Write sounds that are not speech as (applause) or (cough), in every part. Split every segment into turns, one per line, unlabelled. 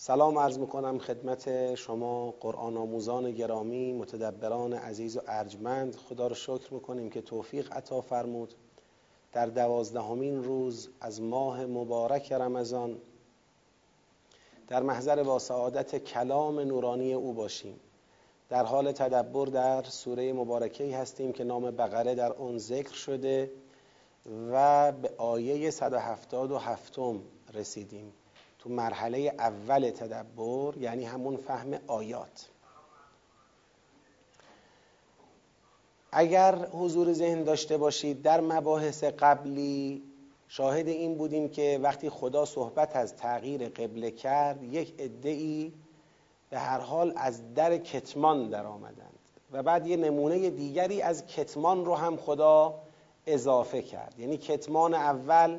سلام عرض می‌کنم خدمت شما قرآن آموزان گرامی متدبران عزیز و ارجمند. خدا رو شکر می‌کنیم که توفیق عطا فرمود. در دوازدهمین روز از ماه مبارک رمضان در محضر با سعادت کلام نورانی او باشیم. در حال تدبر در سوره مبارکه هستیم که نام بقره در اون ذکر شده و به آیه 177 رسیدیم. تو مرحله اول تدبر یعنی همون فهم آیات. اگر حضور ذهن داشته باشید در مباحث قبلی شاهد این بودیم که وقتی خدا صحبت از تغییر قبله کرد یک ادعی به هر حال از در کتمان در آمدند و بعد یه نمونه دیگری از کتمان رو هم خدا اضافه کرد. یعنی کتمان اول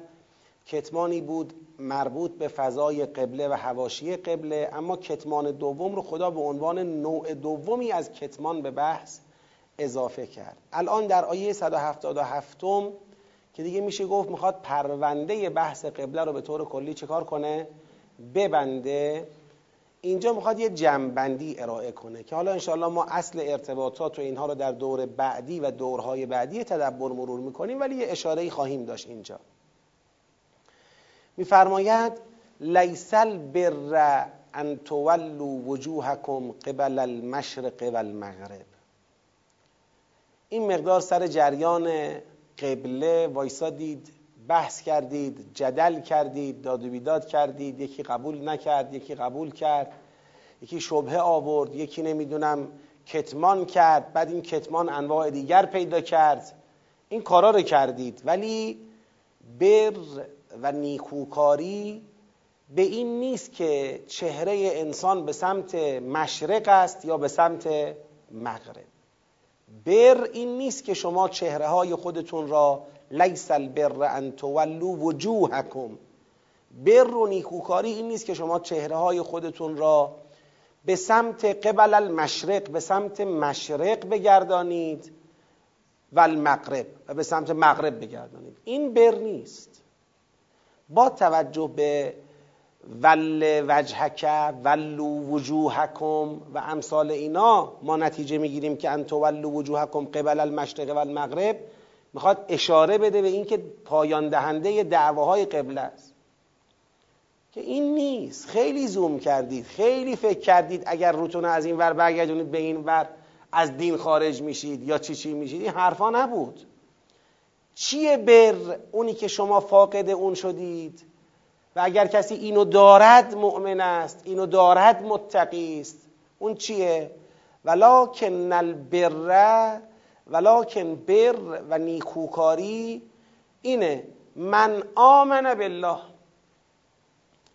کتمانی بود مربوط به فضای قبله و هواشی قبله اما کتمان دوم رو خدا به عنوان نوع دومی از کتمان به بحث اضافه کرد. الان در آیه 177 که دیگه میشه گفت می‌خواد پرونده بحث قبله رو به طور کلی چکار کنه؟ ببنده. اینجا می‌خواد یه جمعبندی ارائه کنه که حالا انشاءالله ما اصل ارتباطات و اینها رو در دور بعدی و دورهای بعدی تدبر مرور می‌کنیم ولی یه اشاره خواهیم داشت اینجا. میفرماید لیس البر ان تولوا وجوهکم قبل المشرق و المغرب این مقدار سر جریان قبله وایسادید بحث کردید جدل کردید داد و بیداد کردید یکی قبول نکرد یکی قبول کرد یکی شبهه آورد یکی نمی‌دونم کتمان کرد بعد این کتمان انواع دیگر پیدا کرد. این کارا رو کردید. ولی بر و نیکوکاری به این نیست که چهره انسان به سمت مشرق است یا به سمت مغرب. بر این نیست که شما چهره های خودتون را لیس البر ان تولوا وجوهکم. بر و نیکوکاری این نیست که شما چهره های خودتون را به سمت قبل المشرق به سمت مشرق بگردانید و المغرب و به سمت مغرب بگردانید. این بر نیست. با توجه به ول وجهک ولو وجوهکم و امثال اینا ما نتیجه می‌گیریم که ان تولوا وجوهکم قبل المشرق و المغرب می‌خواد اشاره بده به اینکه پایان دهنده دعواهای قبله است. که این نیست. خیلی زوم کردید. خیلی فکر کردید اگر روتون از این ور برگردونید به این ور از دین خارج میشید یا چی چی میشید این حرفا نبود. چیه بر اونی که شما فاقد اون شدید؟ و اگر کسی اینو دارد مؤمن است. اینو دارد متقی است. اون چیه؟ ولکن البر ولکن بر و نیکوکاری اینه. من آمن بالله.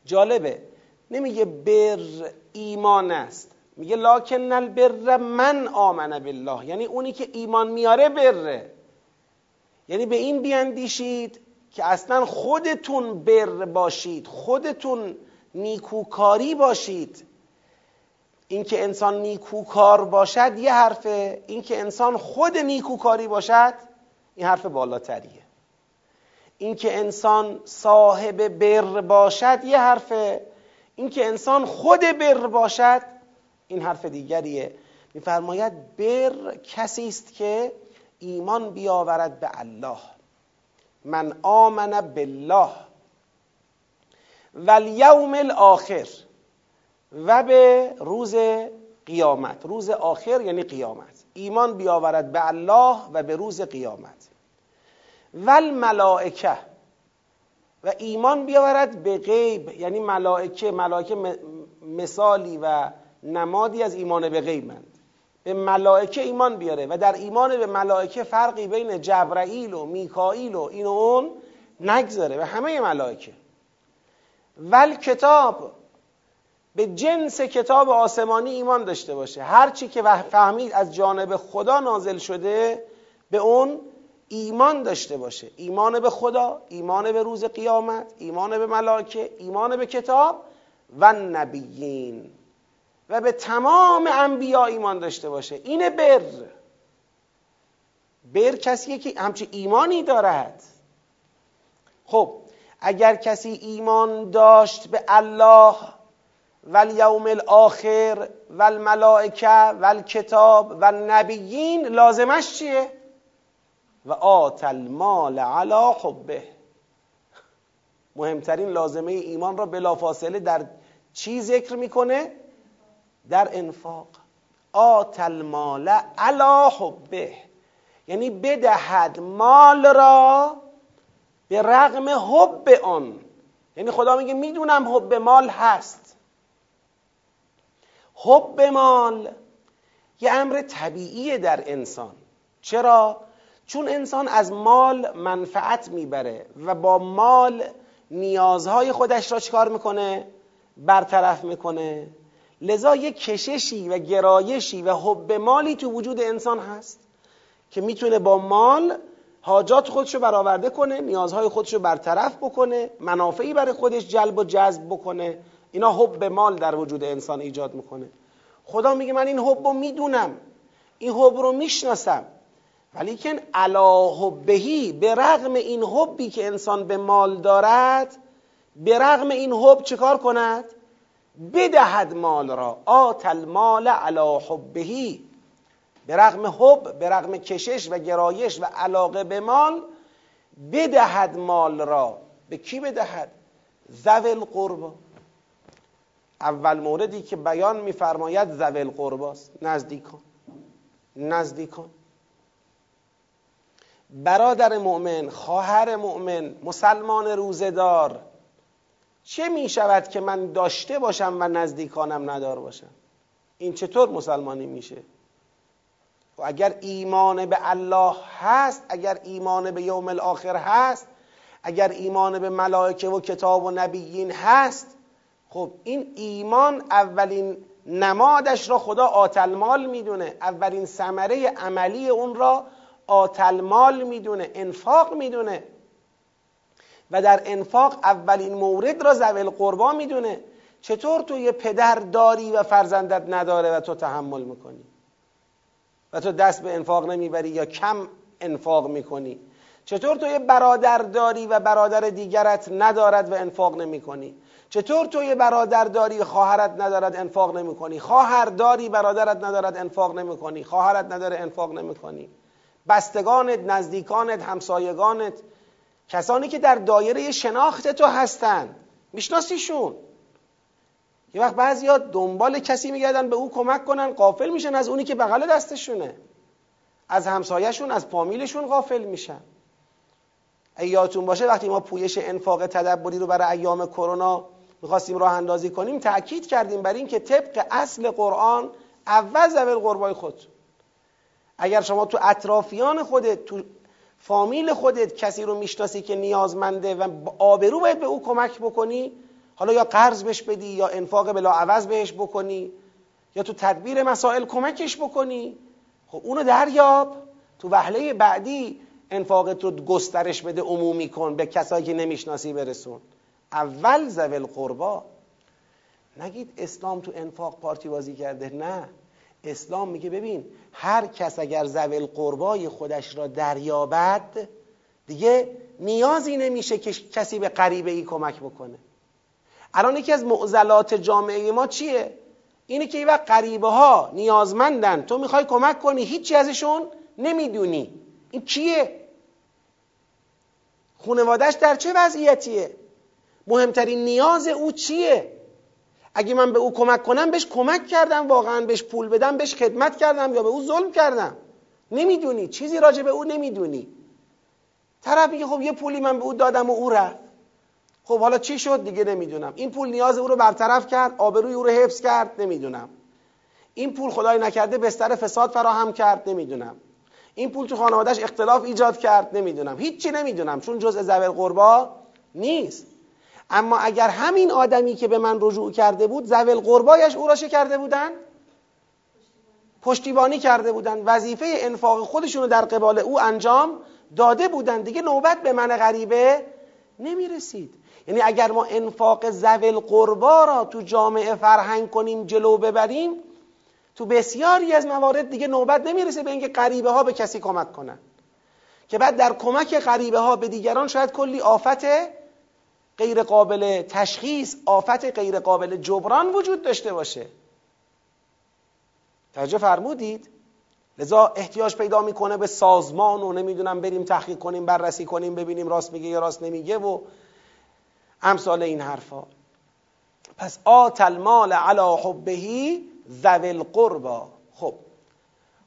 جالبه. نمیگه بر ایمان است. میگه لاکن البر من آمن بالله. یعنی اونی که ایمان میاره بره. یعنی به این بیاندیشید که اصلا خودتون بر باشید خودتون نیکوکاری باشید. اینکه انسان نیکوکار باشد یه حرفه اینکه انسان خود نیکوکاری باشد این حرف بالاتریه. اینکه انسان صاحب بر باشد یه حرفه اینکه انسان خود بر باشد این حرف دیگریه. میفرماید بر کسی است که ایمان بیاورد به الله. من آمن بالله و الیوم الاخر و به روز قیامت. روز آخر یعنی قیامت. ایمان بیاورد به الله و به روز قیامت. و الملائکه و ایمان بیاورد به غیب. یعنی ملائکه ملائکه مثالی و نمادی از ایمان به غیبند به ملائکه ایمان بیاره و در ایمان به ملائکه فرقی بین جبرائیل و میکائیل و این و اون نگذاره و همه ملائکه. ول کتاب به جنس کتاب آسمانی ایمان داشته باشه. هر چی که فهمید از جانب خدا نازل شده به اون ایمان داشته باشه. ایمان به خدا ایمان به روز قیامت ایمان به ملائکه ایمان به کتاب و نبیین. و به تمام انبیا ایمان داشته باشه اینه بر بر کسیه که همچه ایمانی دارد خب اگر کسی ایمان داشت به الله و الیوم الاخر و الملائکه و الکتاب و النبیین لازمش چیه؟ و آت المال علی حبه مهمترین لازمه ایمان را بلافاصله در چی ذکر می‌کنه؟ در انفاق. آت المال علی حبه. یعنی بدهد مال را به رغم حب آن. یعنی خدا میگه می‌دونم حب مال هست. حب مال یه امر طبیعیه در انسان. چرا؟ چون انسان از مال منفعت می‌بره و با مال نیازهای خودش را چکار می‌کنه؟ برطرف می‌کنه. لذا یه کششی و گرایشی و حب مالی تو وجود انسان هست که می‌تونه با مال حاجات خودشو برآورده کنه نیازهای خودشو برطرف بکنه منافعی برای خودش جلب و جذب بکنه. اینا حب مال در وجود انسان ایجاد می‌کنه. خدا میگه من این حب رو می‌دونم این حب رو می‌شناسم. ولیکن علا حبهی به رغم این حبی که انسان به مال دارد به رغم این حب چکار کند؟ بدهد مال را. آت المال علا حبهی به رغم حب به رغم کشش و گرایش و علاقه به مال بدهد مال را. به کی بدهد؟ ذوی قربا اول موردی که بیان میفرماید ذوی القرباست نزدیکان. نزدیکان. برادر مؤمن خواهر مؤمن مسلمان روزدار چه می شود که من داشته باشم و نزدیکانم ندار باشم؟ این چطور مسلمانی میشه؟ و اگر ایمان به الله هست اگر ایمان به یوم الاخر هست اگر ایمان به ملائکه و کتاب و نبیین هست خب این ایمان اولین نمادش را خدا آتلمال می‌دونه. اولین ثمره عملی اون را آتلمال می‌دونه انفاق می‌دونه. و در انفاق اولین مورد را زویل قربا می‌دونه. چطور تو یه پدر داری و فرزندت نداره و تو تحمل می‌کنی؟ و تو دست به انفاق نمی‌بری یا کم انفاق می‌کنی؟ چطور تو یه برادر داری و برادر دیگرت ندارد و انفاق نمی‌کنی؟ چطور تو یه برادر داری خواهرت ندارد انفاق نمی‌کنی؟ خواهر داری برادرت ندارد انفاق نمی‌کنی. خواهرت نداره انفاق نمی‌کنی. بستگانت نزدیکانت همسایگانت کسانی که در دایره شناخت تو هستند میشناسیشون. یه وقت بعضیا دنبال کسی میگردن به او کمک کنن قافل میشن از اونی که بغل دستشونه. از همسایهشون از فامیلشون غافل میشن. یادتون باشه وقتی ما پویش انفاق تدبری رو برای ایام کرونا می‌خواستیم راه اندازی کنیم تاکید کردیم بر این که طبق اصل قرآن اول زبل قربای خود. اگر شما تو اطرافیان خودت تو فامیل خودت کسی رو می‌شناسی که نیازمنده و آبرو باید به او کمک بکنی؟ حالا یا قرض بهش بدی یا انفاق بلا عوض بهش بکنی؟ یا تو تدبیر مسائل کمکش بکنی؟ خب اونو دریاب. تو وهله بعدی انفاقت رو گسترش بده عمومی کن به کسایی که نمی‌شناسی برسون. اول زول قربا نگید اسلام تو انفاق پارتی بازی کرده؟ نه. اسلام میگه ببین هر کس اگر زول قربای خودش را دریابد دیگه نیازی نمیشه که کسی به غریبه ای کمک بکنه. الان یکی از معضلات جامعه ما چیه؟ اینه که وقت غریبه ها نیازمندن تو می‌خوای کمک کنی هیچی ازشون نمی‌دونی. این کیه؟ خانوادهش در چه وضعیتیه؟ مهمترین نیاز او چیه؟ اگه من به او کمک کنم بهش کمک کردم واقعا بهش پول بدم بهش خدمت کردم یا به او ظلم کردم. نمی‌دونی. چیزی راجع به او نمی‌دونی. طرف میگه خب یه پولی من به او دادم و او رفت. خب حالا چی شد دیگه نمی‌دونم. این پول نیاز او رو برطرف کرد آبروی او رو حفظ کرد نمی‌دونم. این پول خدای نکرده بستر فساد فراهم کرد نمی‌دونم. این پول تو خانوادهش اختلاف ایجاد کرد نمی‌دونم. هیچی نمی‌دونم. چون جزء زبر قربا نیست. اما اگر همین آدمی که به من رجوع کرده بود زول قربایش او را چه کرده بودن؟ پشتیبانی کرده بودن. وظیفه انفاق خودشون رو در قبال او انجام داده بودن. دیگه نوبت به من غریبه نمی رسید یعنی اگر ما انفاق زول قربا را تو جامعه فرهنگ کنیم جلو ببریم تو بسیاری از موارد دیگه نوبت نمی‌رسه به اینکه غریبه ها به کسی کمک کنن. که بعد در کمک غریبه ها به دیگران شاید کلی آفت غیر قابل تشخیص آفت غیر قابل جبران وجود داشته باشه. توجه فرمودید؟ لذا احتیاج پیدا می‌کنه به سازمان و نمی‌دونم بریم تحقیق کنیم بررسی کنیم ببینیم راست میگه یا راست نمیگه و امثال این حرفا. پس آت المال علی حبهی ذوی القربا خب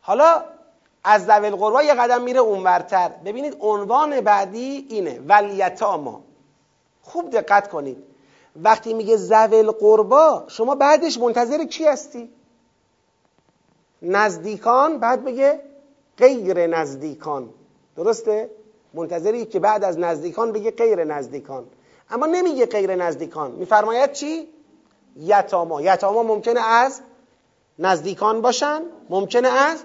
حالا از ذوی القربا یه قدم میره اونورتر. ببینید عنوان بعدی اینه ولیتاما. خوب دقت کنید. وقتی میگه ذوی القربا شما بعدش منتظر کی هستی؟ نزدیکان بعد بگه غیر نزدیکان. درسته؟ منتظری که بعد از نزدیکان بگه غیر نزدیکان. اما نمیگه غیر نزدیکان. میفرماید چی؟ یتاما. یتاما ممکنه از نزدیکان باشن ممکنه از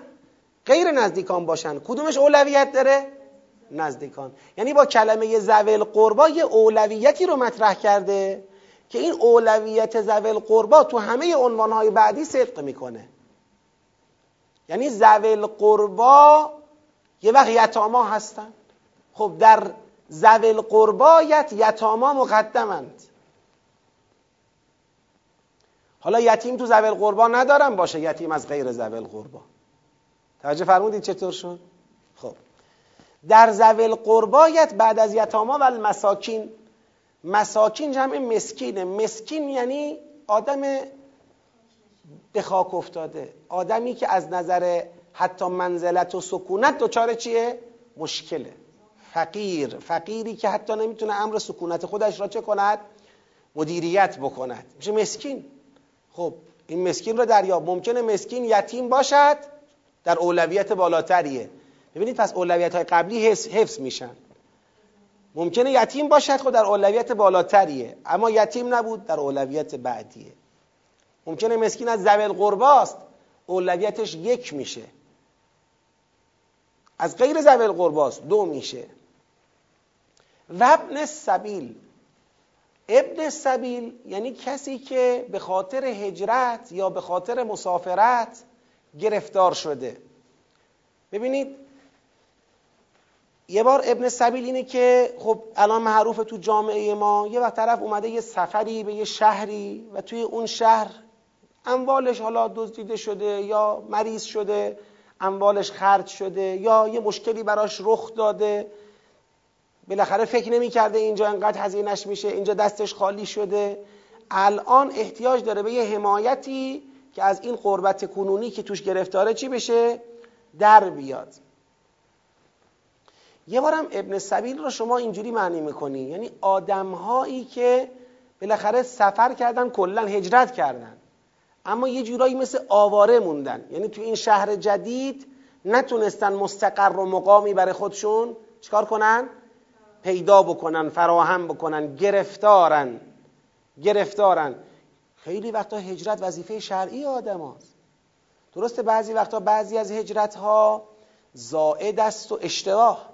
غیر نزدیکان باشن. کدومش اولویت داره؟ نزدیکان. یعنی با کلمه زول قربا یه اولویتی رو مطرح کرده که این اولویت زول قربا تو همه عنوانهای بعدی صدق می‌کنه. یعنی زول قربا یه وقت یتاما هستن. خب در زول قربایت یتاما مقدمند. حالا یتیم تو زول قربا ندارم باشه یتیم از غیر زول قربا توجه فرمودید چطور شد؟ خب. در زول قربایت بعد از یتاما و المساکین. مساکین جمع مسکینه مسکین یعنی آدم به خاک افتاده. آدمی که از نظر حتی منزلت و سکونت دچار چیه؟ مشکله. فقیر. فقیری که حتی نمی‌تونه امر سکونت خودش را چه کند؟ مدیریت بکند. میشه مسکین. خب این مسکین رو دریاب. ممکنه مسکین یتیم باشد؟ در اولویت بالاتریه. ببینید پس اولویت های قبلی حفظ میشن. ممکنه یتیم باشد خود خب در اولویت بالاتریه. اما یتیم نبود در اولویت بعدیه. ممکنه مسکین از زول قرباست اولویتش یک میشه. از غیر زول قرباست دو میشه. و ابن سبیل ابن سبیل یعنی کسی که به خاطر هجرت یا به خاطر مسافرت گرفتار شده. ببینید یه بار ابن سبیل اینه که خب الان معروف تو جامعه ما یه وقت طرف اومده یه سفری به یه شهری و توی اون شهر اموالش حالا دزدیده شده یا مریض شده اموالش خرج شده یا یه مشکلی براش رخ داده. بالاخره فکر نمی‌کرده اینجا انقدر هزینش میشه اینجا دستش خالی شده. الان احتیاج داره به یه حمایتی که از این قربت کنونی که توش گرفتاره چی بشه؟ در بیاد. یه بارم ابن سبیل رو شما اینجوری معنی می‌کنی. یعنی آدمهایی که بالاخره سفر کردن کلا هجرت کردن. اما یه جورایی مثل آواره موندن. یعنی تو این شهر جدید نتونستن مستقر و مقامی برای خودشون چیکار کنن؟ پیدا بکنن فراهم بکنن گرفتارن. گرفتارن. خیلی وقتا هجرت وظیفه شرعی آدم هاست. درسته بعضی وقتا بعضی از هجرت ها زائد است و اشتباه.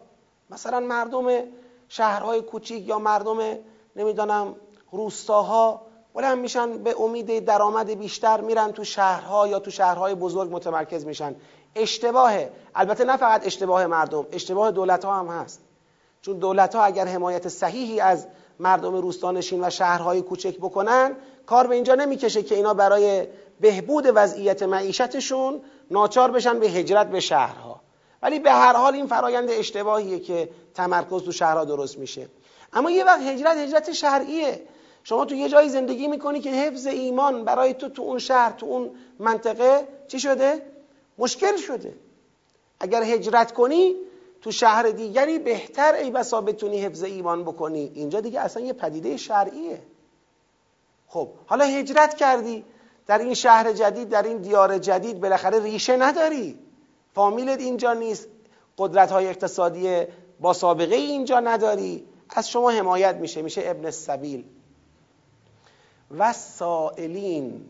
مثلا مردم شهرهای کوچیک یا مردم نمی‌دانم روستاها بلند میشن به امید درآمد بیشتر میرن تو شهرها یا تو شهرهای بزرگ متمرکز میشن. اشتباهه البته نه فقط اشتباه مردم اشتباه دولت ها هم هست. چون دولت ها اگر حمایت صحیحی از مردم روستانشین و شهرهای کوچک بکنن کار به اینجا نمی‌کشه که اینا برای بهبود وضعیت معیشتشون ناچار بشن به هجرت به شهرها. ولی به هر حال این فرایند اشتباهیه که تمرکز تو شهرها درست میشه. اما یه وقت هجرت هجرت شرعیه. شما تو یه جایی زندگی می‌کنی که حفظ ایمان برای تو تو اون شهر تو اون منطقه چی شده؟ مشکل شده. اگر هجرت کنی تو شهر دیگری بهتر ای بسا بتونی حفظ ایمان بکنی. اینجا دیگه اصلا یه پدیده شرعیه. خب حالا هجرت کردی در این شهر جدید در این دیار جدید بالاخره ریشه نداری. فامیلت اینجا نیست. قدرت های اقتصادی با سابقه اینجا نداری. از شما حمایت میشه. میشه ابن سبیل و سائلین.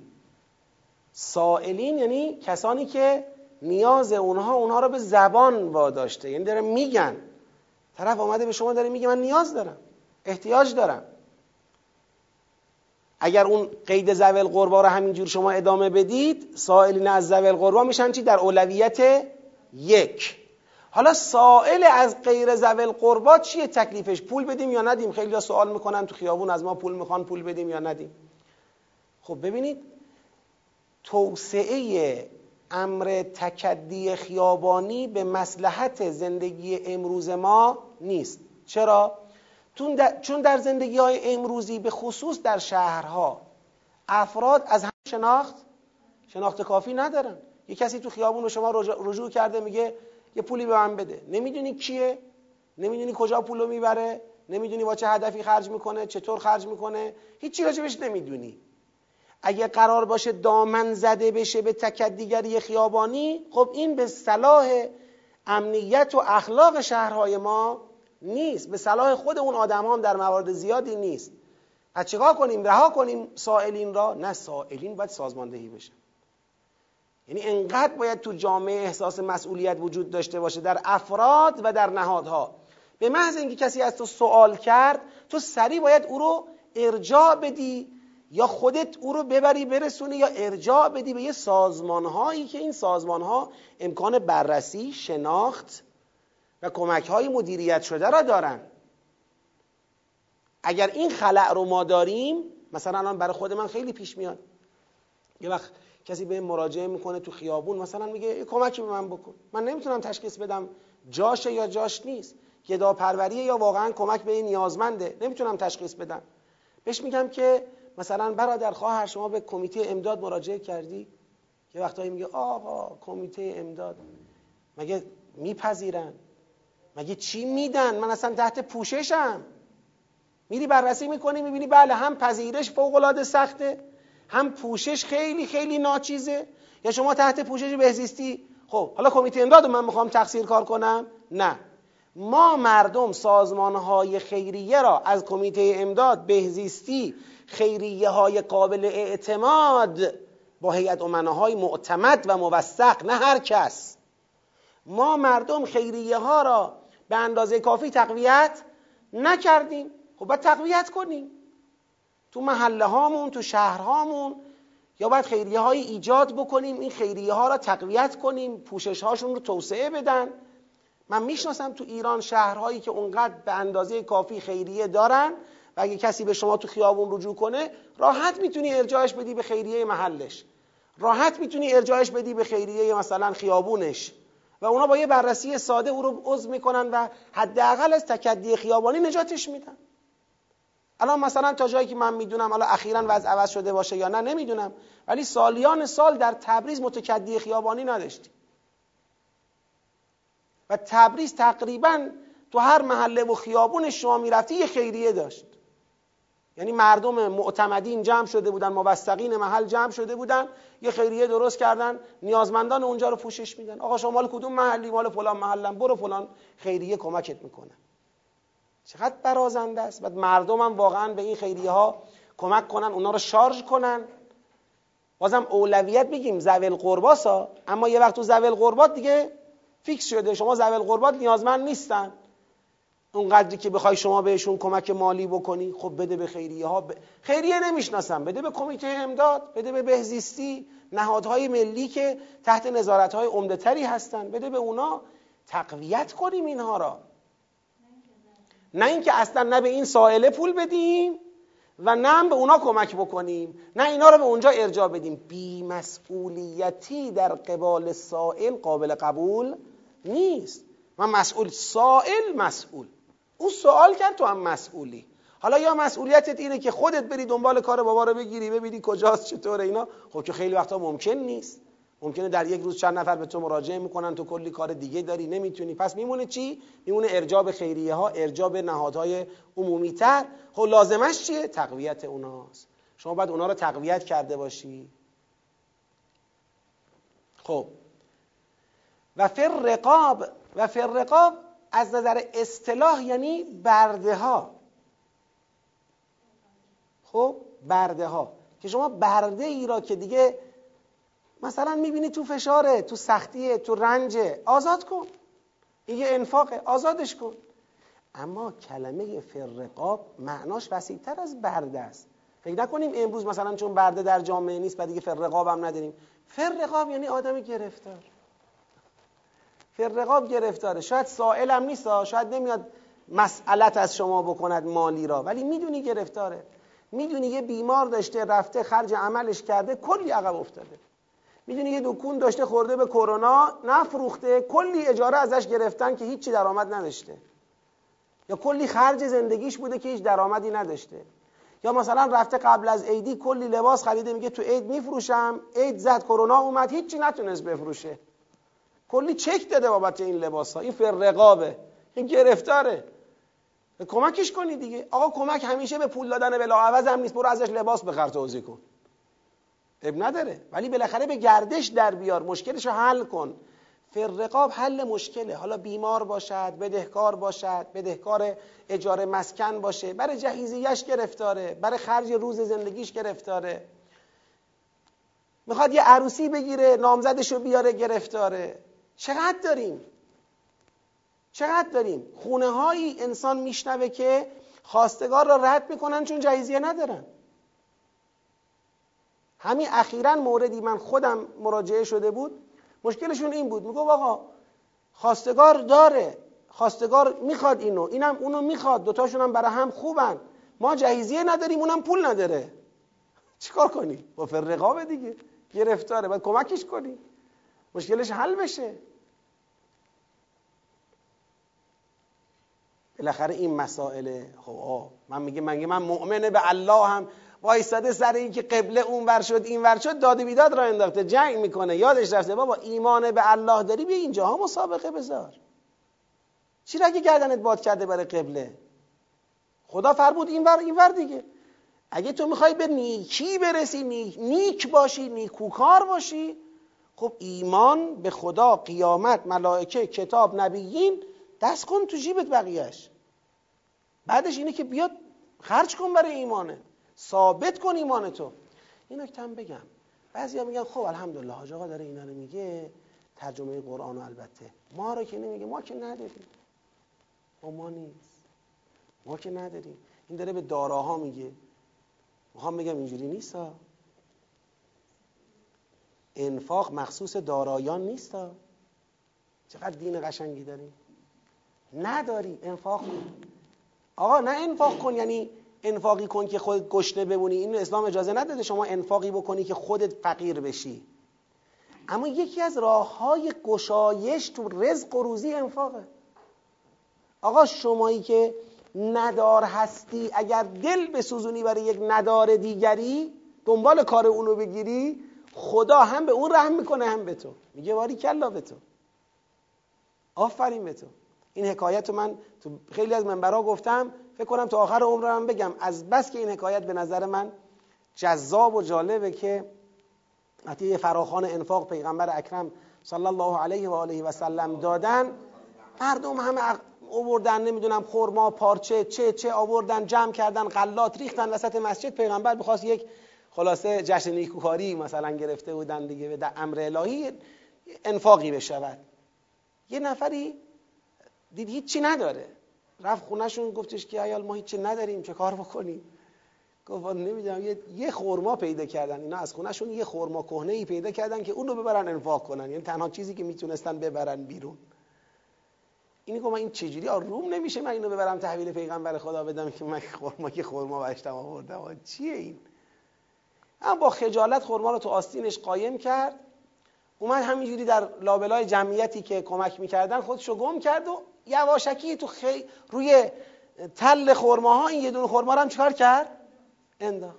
سائلین یعنی کسانی که نیاز اونها اونها رو به زبان واداشته. یعنی داره میگن. طرف آمده به شما داره میگه من نیاز دارم. احتیاج دارم. اگر اون قید زول قربا رو همینجور شما ادامه بدید سائلین از زول قربا میشن چی؟ در اولویت یک. حالا سائل از غیر زول قربا چیه تکلیفش؟ پول بدیم یا ندیم؟ خیلی سوال می‌کنن تو خیابون از ما پول می‌خوان پول بدیم یا ندیم. خب ببینید توسعه امر تکدی خیابانی به مسلحت زندگی امروز ما نیست. چرا؟ چون در زندگی های امروزی به خصوص در شهرها افراد از هم شناخت شناخت کافی ندارن. یه کسی تو خیابون به شما رجوع کرده میگه یه پولی به من بده. نمی‌دونی کیه؟ نمی‌دونی کجا پولو می‌بره؟ نمی‌دونی با چه هدفی خرج می‌کنه؟ چطور خرج می‌کنه؟ هیچی راجبش نمی‌دونی. اگه قرار باشه دامن زده بشه به تکدیگری خیابانی خب این به صلاح امنیت و اخلاق شهرهای ما نیست. به صلاح خود اون آدم هم در موارد زیادی نیست. پس چیکار کنیم؟ رها کنیم سائلین را؟ نه سائلین باید سازماندهی بشه. یعنی انقدر باید تو جامعه احساس مسئولیت وجود داشته باشه در افراد و در نهادها. به محض اینکه کسی از تو سوال کرد تو سریع باید او رو ارجاع بدی یا خودت او رو ببری برسونی یا ارجاع بدی به یه سازمان هایی که این سازمان ها امکان بررسی شناخت و کمک های مدیریت شده را دارن. اگر این خلع رو ما داریم مثلا الان برای خود من خیلی پیش میاد. یه وقت کسی به مراجعه می‌کنه تو خیابون مثلا میگه یه کمکی به من بکن. من نمی‌تونم تشخیص بدم جاشه یا جاش نیست. گدا پروریه یا واقعا کمک به این نیازمنده. نمی‌تونم تشخیص بدم. بهش میگم که مثلا برادر خواهر شما به کمیته امداد مراجعه کردی؟ یه وقتایی میگه آقا کمیته امداد. مگه میپذیرن؟ مگه چی میدن؟ من اصلا تحت پوششم. میری بررسی می‌کنی می‌بینی بله هم پذیرش فوق العاده سخته هم پوشش خیلی خیلی ناچیزه. یا شما تحت پوشش بهزیستی. خب حالا کمیته امداد من می‌خوام تقصیر کار کنم؟ نه. ما مردم سازمان های خیریه را از کمیته امداد بهزیستی خیریه های قابل اعتماد با هیئت های معتمد و موثق نه هر کس. ما مردم خیریه ها را به اندازه کافی تقویت نکردیم. خب باید تقویت کنیم. تو محله هامون تو شهرهامون یا باید خیریه های ایجاد بکنیم. این خیریه ها را تقویت کنیم. پوشش هاشون رو توسعه بدن. من می‌شناسم تو ایران شهرهایی که اونقدر به اندازه کافی خیریه دارن و اگه کسی به شما تو خیابون رجوع کنه راحت می‌تونی ارجاعش بدی به خیریه محلش. راحت می‌تونی ارجاعش بدی به خیریه مثلا خیابونش. و اونا با یه بررسی ساده او رو عضو می‌کنن و حداقل از تکدی خیابانی نجاتش میدن. الان مثلا تا جایی که من می‌دونم حالا اخیرا وضع عوض شده باشه یا نه نمی‌دونم. ولی سالیان سال در تبریز متکدی خیابانی نداشتیم. و تبریز تقریبا تو هر محله و خیابون شما می‌رفتی یه خیریه داشت. یعنی مردم معتمدین جمع شده بودن موثقین محل جمع شده بودن یه خیریه درست کردن نیازمندان اونجا رو پوشش میدن. آقا شما مال کدوم محلی؟ مال فلان محلم برو فلان خیریه کمکت می‌کنه. چقدر برازنده است. بعد مردم هم واقعا به این خیریه ها کمک کنن اونا رو شارژ کنن. بازم اولویت بگیم زویل قرباسا اما یه وقت تو زویل قربات دیگه فیکس شده. شما زویل قربات نیازمند نیستن. اونقدری که بخوای شما بهشون کمک مالی بکنی خب بده به خیریه ها. ب... خیریه نمی‌شناسم. بده به کمیته امداد بده به بهزیستی نهادهای ملی که تحت نظارت های عمده هستن. بده به اونا تقویت کنیم اینها را. نه اینکه اصلا نه به این سائله پول بدیم و نه به اونا کمک بکنیم. نه اینا رو به اونجا ارجاع بدیم. بیمسئولیتی در قبال سائل قابل قبول نیست. من مسئول سائل مسئول. او سوال کرد تو هم مسئولی. حالا یا مسئولیتت اینه که خودت بری دنبال کار بابا رو بگیری ببینی کجاست چطوره اینا؟ خب که خیلی وقتا ممکن نیست. ممکنه در یک روز چند نفر به تو مراجعه می‌کنن تو کلی کار دیگه داری نمی‌تونی. پس میمونه چی؟ میمونه ارجاع به خیریه ها ارجاع به نهادهای عمومی تر خب لازمش چیه؟ تقویت اوناست. شما باید اونا رو تقویت کرده باشی. خب. و فر رقاب و فر رقاب از نظر اصطلاح یعنی برده ها خب برده ها که شما برده ای را که دیگه مثلا می‌بینی تو فشاره تو سختیه تو رنجه آزاد کن. این یه انفاقه آزادش کن. اما کلمه فرقاب معناش وسیعتر از برده است. فکر نکنیم امروز مثلا چون برده در جامعه نیست و دیگه فرقاب هم نداریم. فرقاب یعنی آدم گرفتار. فرقاب گرفتاره. شاید سائلم نیست شاید نمیاد مسئلت از شما بکند مالی را. ولی می‌دونی گرفتاره. می‌دونی یه بیمار داشته رفته خرج عملش کرده کلی عقب افتاده. می‌دونی یه دکون داشته خورده به کرونا نفروخته کلی اجاره ازش گرفتن که هیچی درآمد نداشته. یا کلی خرج زندگیش بوده که هیچ درآمدی نداشته. یا مثلا رفته قبل از عیدی کلی لباس خریده میگه تو عید میفروشم. عید زد کرونا اومد هیچی نتونست بفروشه. کلی چک داده بابت این لباس ها این فرقابه. این گرفتاره. کمکش کنی دیگه. آقا کمک همیشه به پول دادن بلا عوض هم نیست. برو ازش لباس بخر توضیح کن. اب نداره. ولی بالاخره به گردش در بیار. مشکلش رو حل کن. فرقاب حل مشکله. حالا بیمار باشد بدهکار باشد بدهکار اجاره مسکن باشه. برای جهیزیش گرفتاره. برای خرج روز زندگیش گرفتاره. می‌خواد یه عروسی بگیره نامزدش رو بیاره گرفتاره. چقدر داریم؟ چقدر داریم؟ خونه هایی انسان میشنوه که خواستگار را رد می‌کنن چون جهیزیه ندارن. همین اخیرا موردی من خودم مراجعه شده بود. مشکلشون این بود. میگو آقا خواستگار داره. خواستگار می‌خواد اینو. اینم اونو می‌خواد. دوتاشون هم برای هم خوبن. ما جهیزیه نداریم اونم پول نداره. چیکار کنی با فرقابه دیگه. گرفتاره. باید کمکش کنی مشکلش حل بشه. بالاخره این مسائل خب من میگه من من مؤمنه به الله هم؟ وایستاده سر این که قبله اون ور شد این ور شد داد بیداد را انداخته جنگ می‌کنه یادش رفته بابا ایمان به الله داری بیا اینجاها مسابقه بذار. چی اگه گردنت باد کرده برای قبله؟ خدا فرمود این ور این ور دیگه. اگه تو می‌خوای به نیکی برسی نیک باشی نیکوکار باشی خب ایمان به خدا قیامت ملائکه کتاب نبیین دست کن تو جیبت بقیهش بعدش اینه که بیاد خرج کن برای ایمانه. ثابت کن ایمان تو. این نکته بگم. بعضیا میگن خب الحمدلله حاج آقا داره اینا رو میگه ترجمه قرآن البته. ما رو که نمیگه ما که نداریم. ما ما نیست. ما که نداریم. این داره به داراها میگه. می‌خوام بگم اینجوری نیست انفاق مخصوص دارایان نیست چقدر دین قشنگی داریم. نداری انفاق کن. آقا نه انفاق کن یعنی انفاقی کن که خودت گشنه بمونی. این اسلام اجازه نداده شما انفاقی بکنی که خودت فقیر بشی. اما یکی از راه های گشایش تو رزق و روزی انفاقه. آقا شمایی که ندار هستی اگر دل بسوزونی برای یک ندار دیگری دنبال کار اونو بگیری خدا هم به اون رحم می‌کنه هم به تو. میگه واری کلا به تو. آفرین به تو. این حکایت رو من تو خیلی از منبرها گفتم. فکر کنم تا آخر عمرم بگم. از بس که این حکایت به نظر من جذاب و جالبه که وقتی یه فراخان انفاق پیغمبر اکرم صلی الله علیه و آله و سلم دادن. مردم همه آوردن نمی‌دونم خرما پارچه چه چه آوردن جمع کردن غلات ریختن وسط مسجد. پیغمبر بخواست یک خلاصه جشن نیکوکاری مثلا گرفته بودن دیگه به امر الهی انفاقی بشود. یه نفری دید هیچی نداره. رفت خونهشون گفتش که ایال ما هیچی نداریم چه کار بکنیم؟ گفت نمی‌دونم یه یه خورما پیدا کردن. اینا از خونهشون یه خورما کهنه ای پیدا کردن که اونو ببرن انفاق کنن. یعنی تنها چیزی که می‌تونستن ببرن بیرون. اینی که من این چجوری روم نمیشه من اینو ببرم تحویل پیغمبر خدا بدم که من خورما که خورما برشتم آوردم؟ چیه این؟ اما با خجالت خورما رو تو آستینش قایم کرد. اومد همینجوری در لابلای جمعیتی که کمک می‌کردن خودشو گم کرد و یواشکی تو خی... روی تل خورماها این یه دونه خورما رو هم چکار کرد؟ انداخت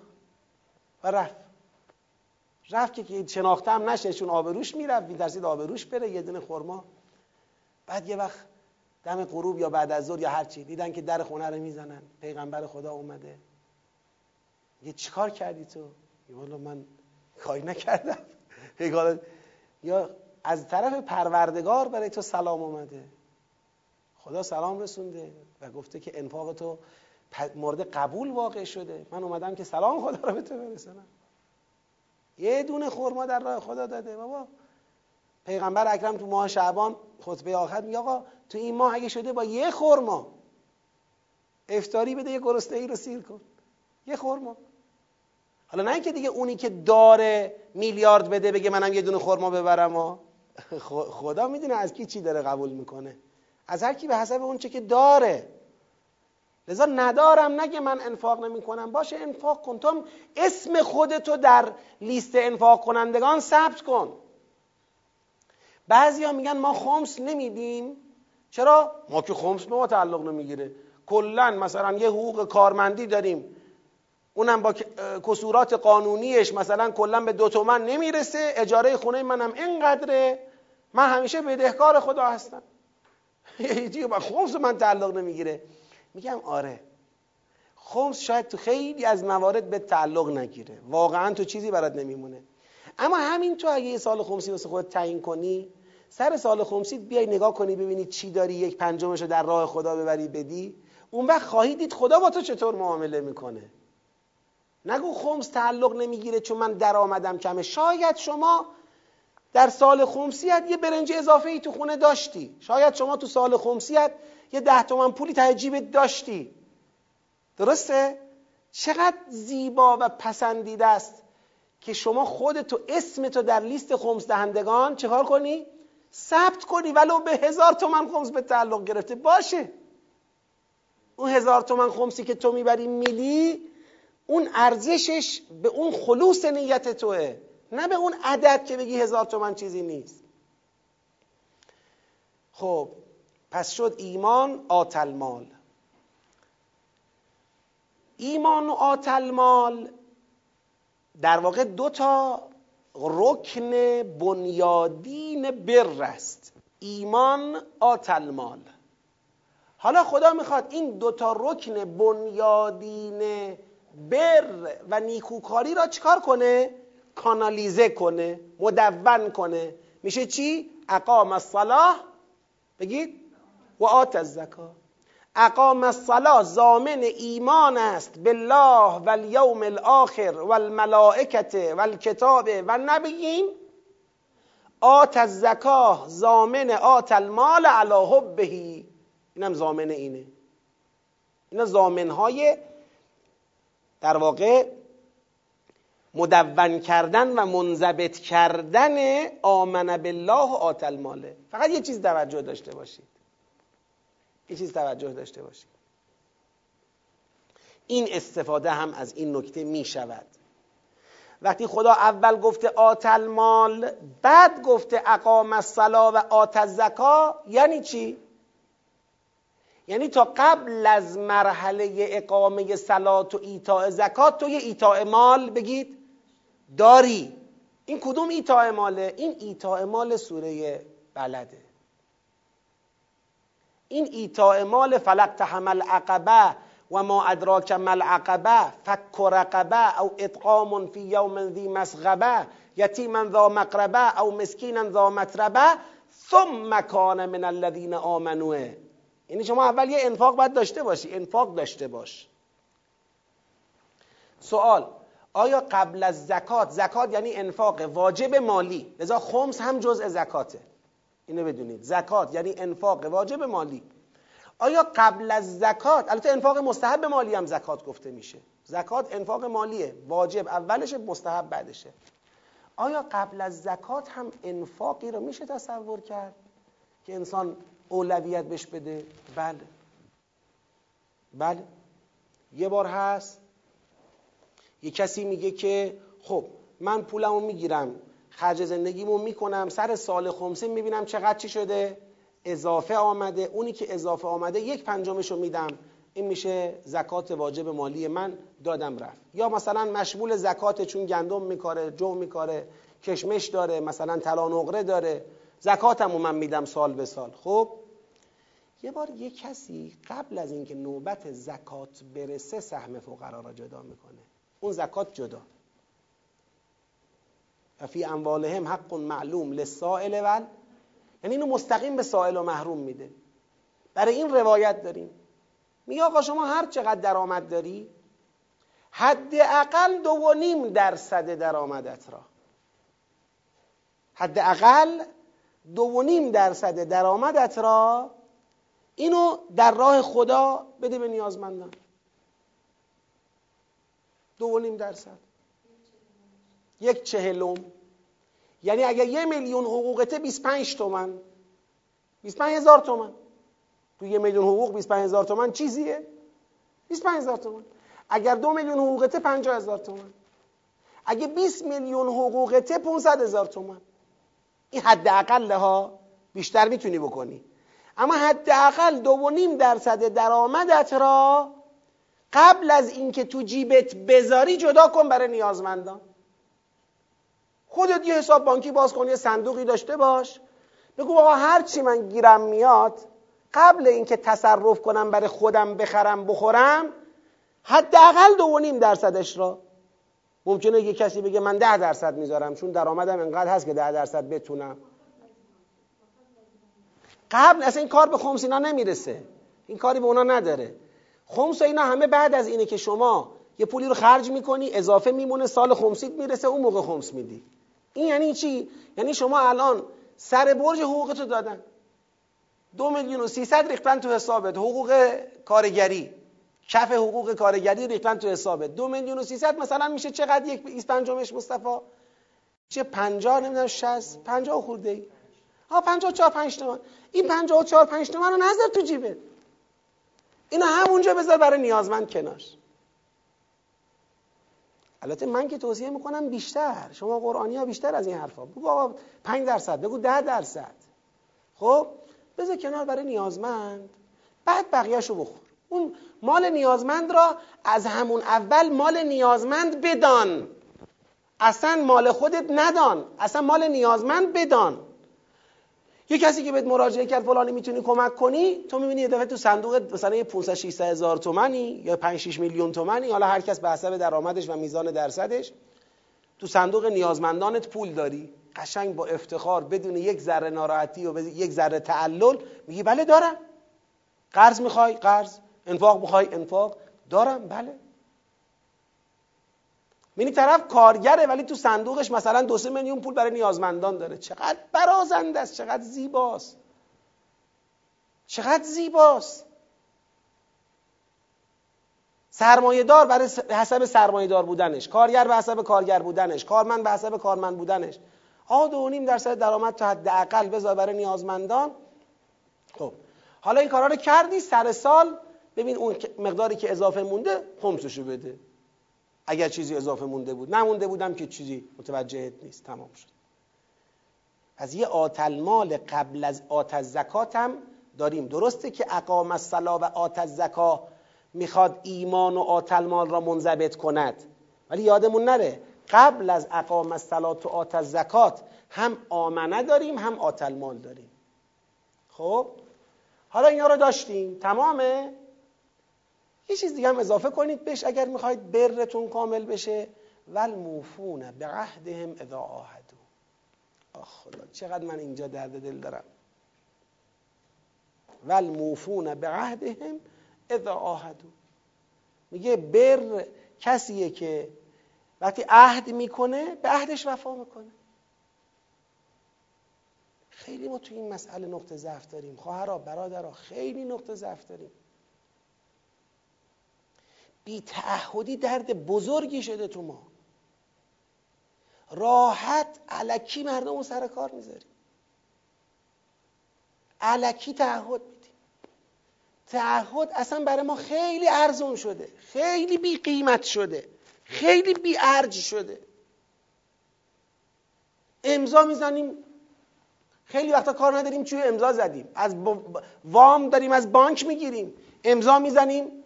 و رفت. رفت که شناخته هم نشه چون آبروش می‌رفت میترسید آبروش بره یه دونه خورما بعد یه وقت دم غروب یا بعد از ظهر یا هر چی دیدن که در خونه رو می‌زنن. پیغمبر خدا اومده. یه چیکار کردی تو؟ والا من کاری نکردم. (laughs) یا از طرف پروردگار برای تو سلام اومده. خدا سلام رسونده و گفته که انفاق تو مورد قبول واقع شده. من اومدم که سلام خدا رو به تو برسونم. یه دونه خورما در راه خدا داده. بابا پیغمبر اکرم تو ماه شعبان خطبه آخر میگه آقا تو این ماه اگه شده با یه خورما افتاری بده یه گرسنه ای رو سیر کن. یه خورما حالا نه اینکه دیگه اونی که داره میلیارد بده بگه منم یه دونه خورما ببرم (laughs) خدا می‌دونه از کی چی داره قبول می‌کنه. از هر کی به حسب اون چه که داره. لذا ندارم نگه من انفاق نمی کنم باشه انفاق کن. تو اسم خودتو در لیست انفاق کنندگان ثبت کن. بعضیا میگن ما خمس نمیدیم. چرا؟ ما که خمس به ما تعلق نمی‌گیره. کلا مثلا یه حقوق کارمندی داریم. اونم با کسورات قانونیش مثلا کلا به دو تومن نمی‌رسه. اجاره خونه منم اینقدره. من همیشه بدهکار خدا هستم. (laughs) یه با خمس من تعلق نمی‌گیره. میگم آره. خمس شاید تو خیلی از موارد به تعلق نگیره. واقعا تو چیزی برات نمیمونه. اما همین تو اگه یه سال خمسی واسه خودت تعیین کنی سر سال خمسی بیای نگاه کنی ببینی چی داری یک پنجمش رو در راه خدا ببری بدی. اون وقت خواهی دید خدا با تو چطور معامله می‌کنه. نگو خمس تعلق نمی‌گیره چون من درآمدم کمه. شاید شما در سال خمسیت یه برنج اضافه ای تو خونه داشتی. شاید شما تو سال خمسیت یه ده تومن پولی ته جیبت داشتی. درسته؟ چقدر زیبا و پسندیده است که شما خودتو اسمتو در لیست خمس دهندگان چکار کنی؟ ثبت کنی ولو به هزار تومن خمس به تعلق گرفته. باشه. اون هزار تومن خمسی که تو می‌بری میدی اون ارزشش به اون خلوص نیت توه. نه به اون عدد که بگی هزار تومن چیزی نیست. خب پس شد ایمان آتل مال. ایمان و آتل مال در واقع دو تا رکن بنیادین بر است. ایمان آتل مال. حالا خدا می‌خواد این دوتا رکن بنیادین بر و نیکوکاری را چکار کنه؟ کانالیزه کنه مدون کنه. میشه چی؟ اقام الصلاه بگید. و آت الزکا. اقام الصلاه زامن ایمان است. بالله و الیوم الاخر و الملائکت و الکتاب و نبیین آت الزکا زامن آت المال علی حبهی اینم زامن اینه. اینا زامن های در واقع مدون کردن و منضبط کردن آمن بالله و آت الماله فقط یه چیز توجه داشته باشید. یه چیز توجه داشته باشید. این استفاده هم از این نکته می شود. وقتی خدا اول گفته آت المال بعد گفته اقام الصلا و آت الزکا یعنی چی؟ یعنی تا قبل از مرحله اقامه سلات و ایتاء زکات تو یه ایتاء مال بگید. داری. این کدوم ایتاء ماله؟ این ایتاء مال سوره بلده. این ایتاء مال فلق تحمل عقبه و ما ادراک مل عقبه فک رقبه او اطعام فی یوم ذی مسغبه یتیما ذا مقربه او مسکینا ذا متربه ثم کان من الذین آمنوه یعنی شما اول یه انفاق باید داشته باشی. انفاق داشته باش. سوال. آیا قبل از زکات زکات یعنی انفاق واجب مالی. لذا خمس هم جزء زکاته. اینو بدونید. زکات یعنی انفاق واجب مالی. آیا قبل از زکات البته انفاق مستحب مالی هم زکات گفته میشه. زکات انفاق مالیه. واجب اولش مستحب بعدشه. آیا قبل از زکات هم انفاقی رو میشه تصور کرد که انسان اولویت بهش بده؟ بله. بله. یه بار هست. یه کسی میگه که خب من پولمو می‌گیرم خرج زندگیمو می‌کنم سر سال خمسه می‌بینم چقدر چی شده؟ اضافه آمده. اونی که اضافه آمده یک پنجمشو میدم. این میشه زکات واجب مالی من. دادم رفت. یا مثلا مشمول زکات چون گندم میکاره جو میکاره کشمش داره مثلا طلا نقره داره. زکاتمو من میدم سال به سال. خب؟ یه بار یه کسی قبل از اینکه نوبت زکات برسه سهم فقرا را جدا می‌کنه. اون زکات جدا. و فی اموالهم حق معلوم للسائل ول یعنی اینو مستقیم به سائل و محروم میده. برای این روایت داریم. میگه آقا شما هر چقدر درآمد داری حداقل دو و نیم درصد درآمدت را. حداقل دو و نیم درصد درآمدت را اینو در راه خدا بده به نیازمندان. دو و نیم درصد. یک چهلم. یعنی اگر یه میلیون حقوقته 25 تومن. 25 هزار تومن. تو یه میلیون حقوق 25 هزار تومن چیزیه؟ 25 هزار تومن. اگر دو میلیون حقوقته 50 هزار تومن. اگه 20 میلیون حقوقته 500 هزار تومن. این حداقل ها بیشتر می‌تونی بکنی. اما حداقل دو و نیم درصد درآمدت را قبل از اینکه تو جیبت بذاری جدا کن برای نیازمندان. خودت یه حساب بانکی باز کن یه صندوقی داشته باش. بگو آقا هر چی من گیرم میاد قبل اینکه تصرف کنم برای خودم بخرم بخورم حداقل دو نیم درصدش را. ممکنه یه کسی بگه من ده درصد می‌ذارم چون درآمدم انقدر هست که ده درصد بتونم. قبل اصلا این کار به خمس اینا نمی‌رسه. این کاری به اونا نداره. خمس اینا همه بعد از اینه که شما یه پولی رو خرج می‌کنی اضافه میمونه سال خمسیت می‌رسه اون موقع خمس میدی. این یعنی چی؟ یعنی شما الان سر برج حقوقتو دادن. دو میلیون و سیصد ریختن تو حسابت. حقوق کارگری. کف حقوق کارگری ریختن تو حسابت. دو میلیون و سیصد مثلا میشه چقدر یک ایست پنجمش مصطفی؟ چه پنجاه نمی‌دونم شست پنجاه خورده ای. ها پنجاه چهار پنج تومن این پنجاه چهار پنج تومن رو نظر تو جیبت. اینو همونجا بذار برای نیازمند کناش البته من که توصیه می‌کنم بیشتر. شما قرآنی ها بیشتر از این حرفا. بگو آقا 5 درصد بگو ده درصد. خب بذار کنار برای نیازمند. بعد بقیهشو بخور. اون مال نیازمند را از همون اول مال نیازمند بدان. اصلا مال خودت ندان. اصلا مال نیازمند بدان. یه کسی که بهت مراجعه کرد فلانی می‌تونی کمک کنی تو می‌بینی یه دفعه تو صندوق مثلا یه 500 600 هزار تومانی یا 5 6 میلیون تومانی حالا هر کس به حسب درآمدش و میزان درصدش تو صندوق نیازمندانت پول داری. قشنگ با افتخار بدون یک ذره ناراحتی و یک ذره تعلل میگی بله دارم. قرض می‌خوای؟ قرض. انفاق می‌خوای؟ انفاق. دارم بله. می‌بینی طرف کارگره ولی تو صندوقش مثلا دو سه میلیون پول برای نیازمندان داره. چقدر برازنده است چقدر زیباست. چقدر زیباست. سرمایه دار برای حسب سرمایه دار بودنش. کارگر به حسب کارگر بودنش. کارمند به حسب کارمند بودنش. آ دو نیم درصد درآمد تا حداقل بذار برای نیازمندان. خب حالا این کارا رو کردی سر سال ببین اون مقداری که اضافه مونده خمسشو بده. اگر چیزی اضافه مونده بود. نمونده بودم که چیزی متوجهت نیست. تمام شد. از یه آتل مال قبل از آت زکات هم داریم. درسته که اقام الصلا و آت زکا می‌خواد ایمان و آتل مال را منضبط کند. ولی یادمون نره قبل از اقام الصلا و آت زکات هم آمنه داریم هم آتل مال داریم. خب؟ حالا اینا رو داشتیم. تمامه؟ یه چیز دیگه هم اضافه کنید بهش اگر می‌خواید برتون کامل بشه. ول موفون به عهدهم اذا آهدو آخ خدا چقدر من اینجا درد دل دارم. ول موفون به عهدهم اذا آهدو میگه بر کسیه که وقتی عهد می‌کنه به عهدش وفا می‌کنه. خیلی ما تو این مسئله نقطه ضعف داریم. خواهرها برادرها خیلی نقطه ضعف داریم. بی تعهدی درد بزرگی شده تو ما. راحت علکی مردم رو سر کار می‌ذاریم. علکی تعهد میدیم. تعهد اصلا برای ما خیلی ارزون شده. خیلی بی قیمت شده. خیلی بی ارج شده. امضا می‌زنیم. خیلی وقتا کار نداریم چوی امضا زدیم. از وام داریم از بانک می‌گیریم. امضا می‌زنیم.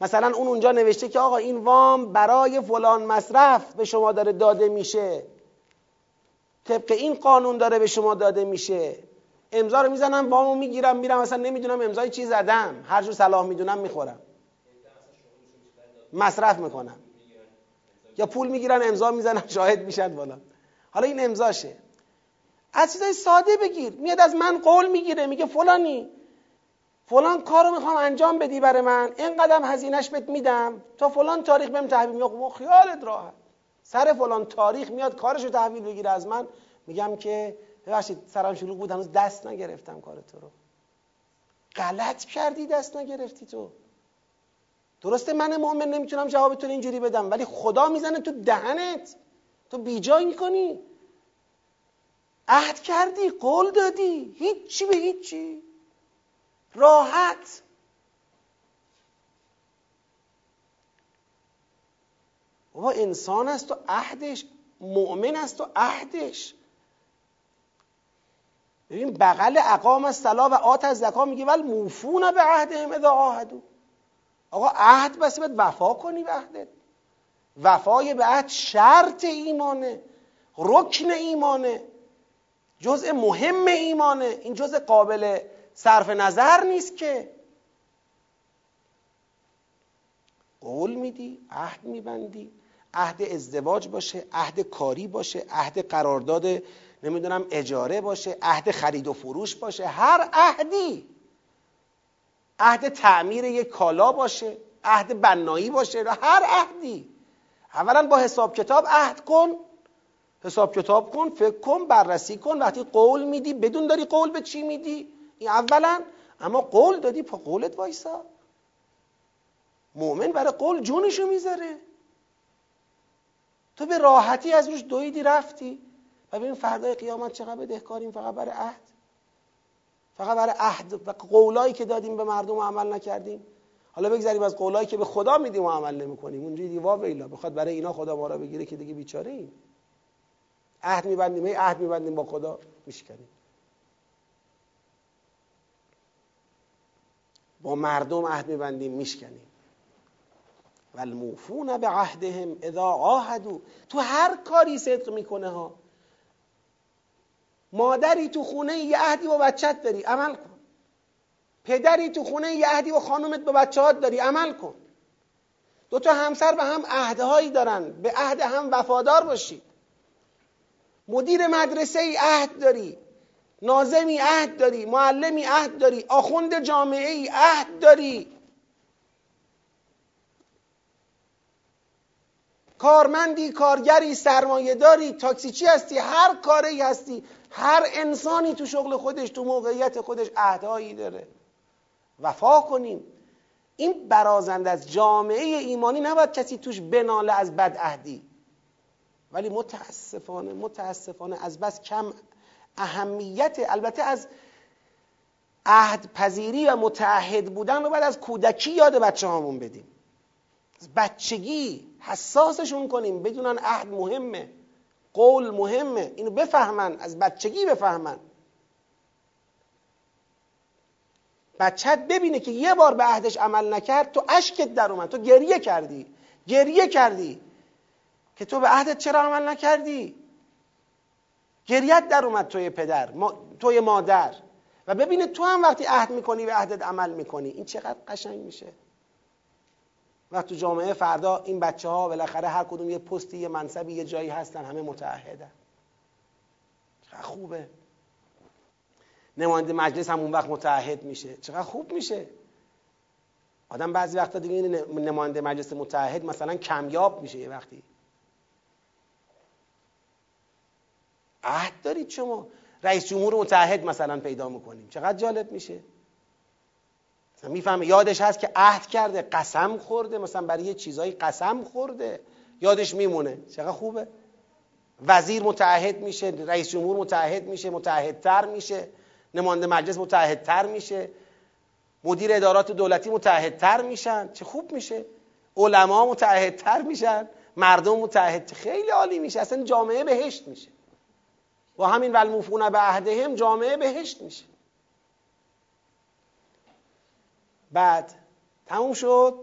مثلا اون اونجا نوشته که آقا این وام برای فلان مصرف به شما داره داده میشه. طبق این قانون داره به شما داده میشه. امضا رو می‌زنم وامو می‌گیرم میرم مثلا نمی‌دونم امضای چی زدم. هر جور صلاح می‌دونم می‌خورم. مصرف می‌کنم. یا پول می‌گیرن امضا می‌زنن شاهد میشن بالا حالا این امضاشه. از چیزای ساده بگیر. میاد از من قول می‌گیره میگه فلانی. فلان کارو می‌خوام انجام بدی برای من اینقدر هزینهش بهت میدم. تا فلان تاریخ بهم تحویل میگم خیالت راحت. سر فلان تاریخ میاد کارشو تحویل بگیره. از من میگم که ببخشید سرم شلوغ بود هنوز دست نگرفتم کار تو رو. غلط کردی دست نگرفتی تو. درسته من مؤمن نمی‌تونم جواب تو اینجوری بدم ولی خدا می‌زنه تو دهنت. تو بیجای می‌کنی. عهد کردی قول دادی. هیچی به هیچی. راحت. بابا انسان است و عهدش مؤمن است و عهدش. ببین بغل اقام از صلا و آت از زکا میگه ول موفون به عهدهم اذا عاهدوا. آقا عهد بس باید وفا کنی به عهدت. وفای به عهد شرط ایمانه رکن ایمانه جزء مهم ایمانه. این جزء قابل صرف نظر نیست که. قول میدی عهد میبندی عهد ازدواج باشه عهد کاری باشه عهد قرارداد نمی‌دونم اجاره باشه عهد خرید و فروش باشه هر عهدی. عهد تعمیر یک کالا باشه عهد بنایی باشه هر عهدی. اولا با حساب کتاب عهد کن حساب کتاب کن فکر کن بررسی کن. وقتی قول میدی بدون داری قول به چی میدی؟ این اولا. اما قول دادی پا قولت وایسا. مؤمن برای قول جونشو می‌ذاره. تو به راحتی از روش دویدی رفتی. و ببین فردای قیامت چقدر بدهکاریم فقط برای عهد. فقط برای عهد. و قولایی که دادیم به مردم عمل نکردیم. حالا بگذاریم از قولایی که به خدا میدیم و عمل نمی‌کنیم. اونجوری دیوا ویلا. بخواد برای اینا خدا ما را بگیره که دیگه بیچاره ایم عهد میبندیم هی عهد میبندیم با خدا میشکنیم. با مردم عهد میبندیم میشکنیم. و الموفون به عهدهم اذا عاهدوا. تو هر کاری صدق می‌کنه ها. مادری تو خونه یه عهدی با بچت داری عمل کن. پدری تو خونه یه عهدی با خانومت با بچهات داری عمل کن. دو تا همسر به هم عهدهایی دارن به عهد هم وفادار باشید. مدیر مدرسه ای عهد داری. نازمی عهد داری معلمی عهد داری آخوند جامعه ای عهد داری. کارمندی کارگری سرمایه داری تاکسیچی هستی هر کاری هستی هر انسانی تو شغل خودش تو موقعیت خودش عهدهایی داره. وفا کنیم. این برازنده از جامعه ایمانی نباید کسی توش بناله از بدعهدی. ولی متاسفانه متاسفانه از بس کم اهمیت البته از عهد پذیری و متعهد بودن رو باید از کودکی یاد بچه هامون بدیم. از بچگی حساسشون کنیم بدونن عهد مهمه قول مهمه اینو بفهمن از بچگی بفهمن. بچت ببینه که یه بار به عهدش عمل نکرد تو اشکت در اومد تو گریه کردی گریه کردی که تو به عهدت چرا عمل نکردی؟ گریت در اومد توی پدر توی مادر. و ببینه تو هم وقتی عهد می‌کنی به عهدت عمل می‌کنی این چقدر قشنگ میشه. و تو جامعه فردا این بچه ها بالاخره هر کدوم یه پستی یه منصبی یه جایی هستن همه متعهدن. چقدر خوبه. نماینده مجلس هم اون وقت متعهد میشه. چقدر خوب میشه. آدم بعضی وقتا دیگه نماینده مجلس متحد مثلا کمیاب میشه یه وقتی. عهد دارید شما. رئیس جمهور متحد مثلا پیدا می‌کنیم. چقدر جالب میشه. می‌فهمه یادش هست که عهد کرده قسم خورده مثلا برای یه چیزایی قسم خورده. یادش میمونه. چقدر خوبه. وزیر متعهد میشه رئیس جمهور متعهد میشه متعهدتر میشه. نماینده مجلس متعهدتر میشه. مدیر ادارات دولتی متعهدتر میشن. چه خوب میشه. علما متعهدتر میشن. مردم متعهد خیلی عالی میشه. اصلا جامعه بهشت میشه. با همین ولموفون به عهدهم جامعه بهشت میشه. بعد تموم شد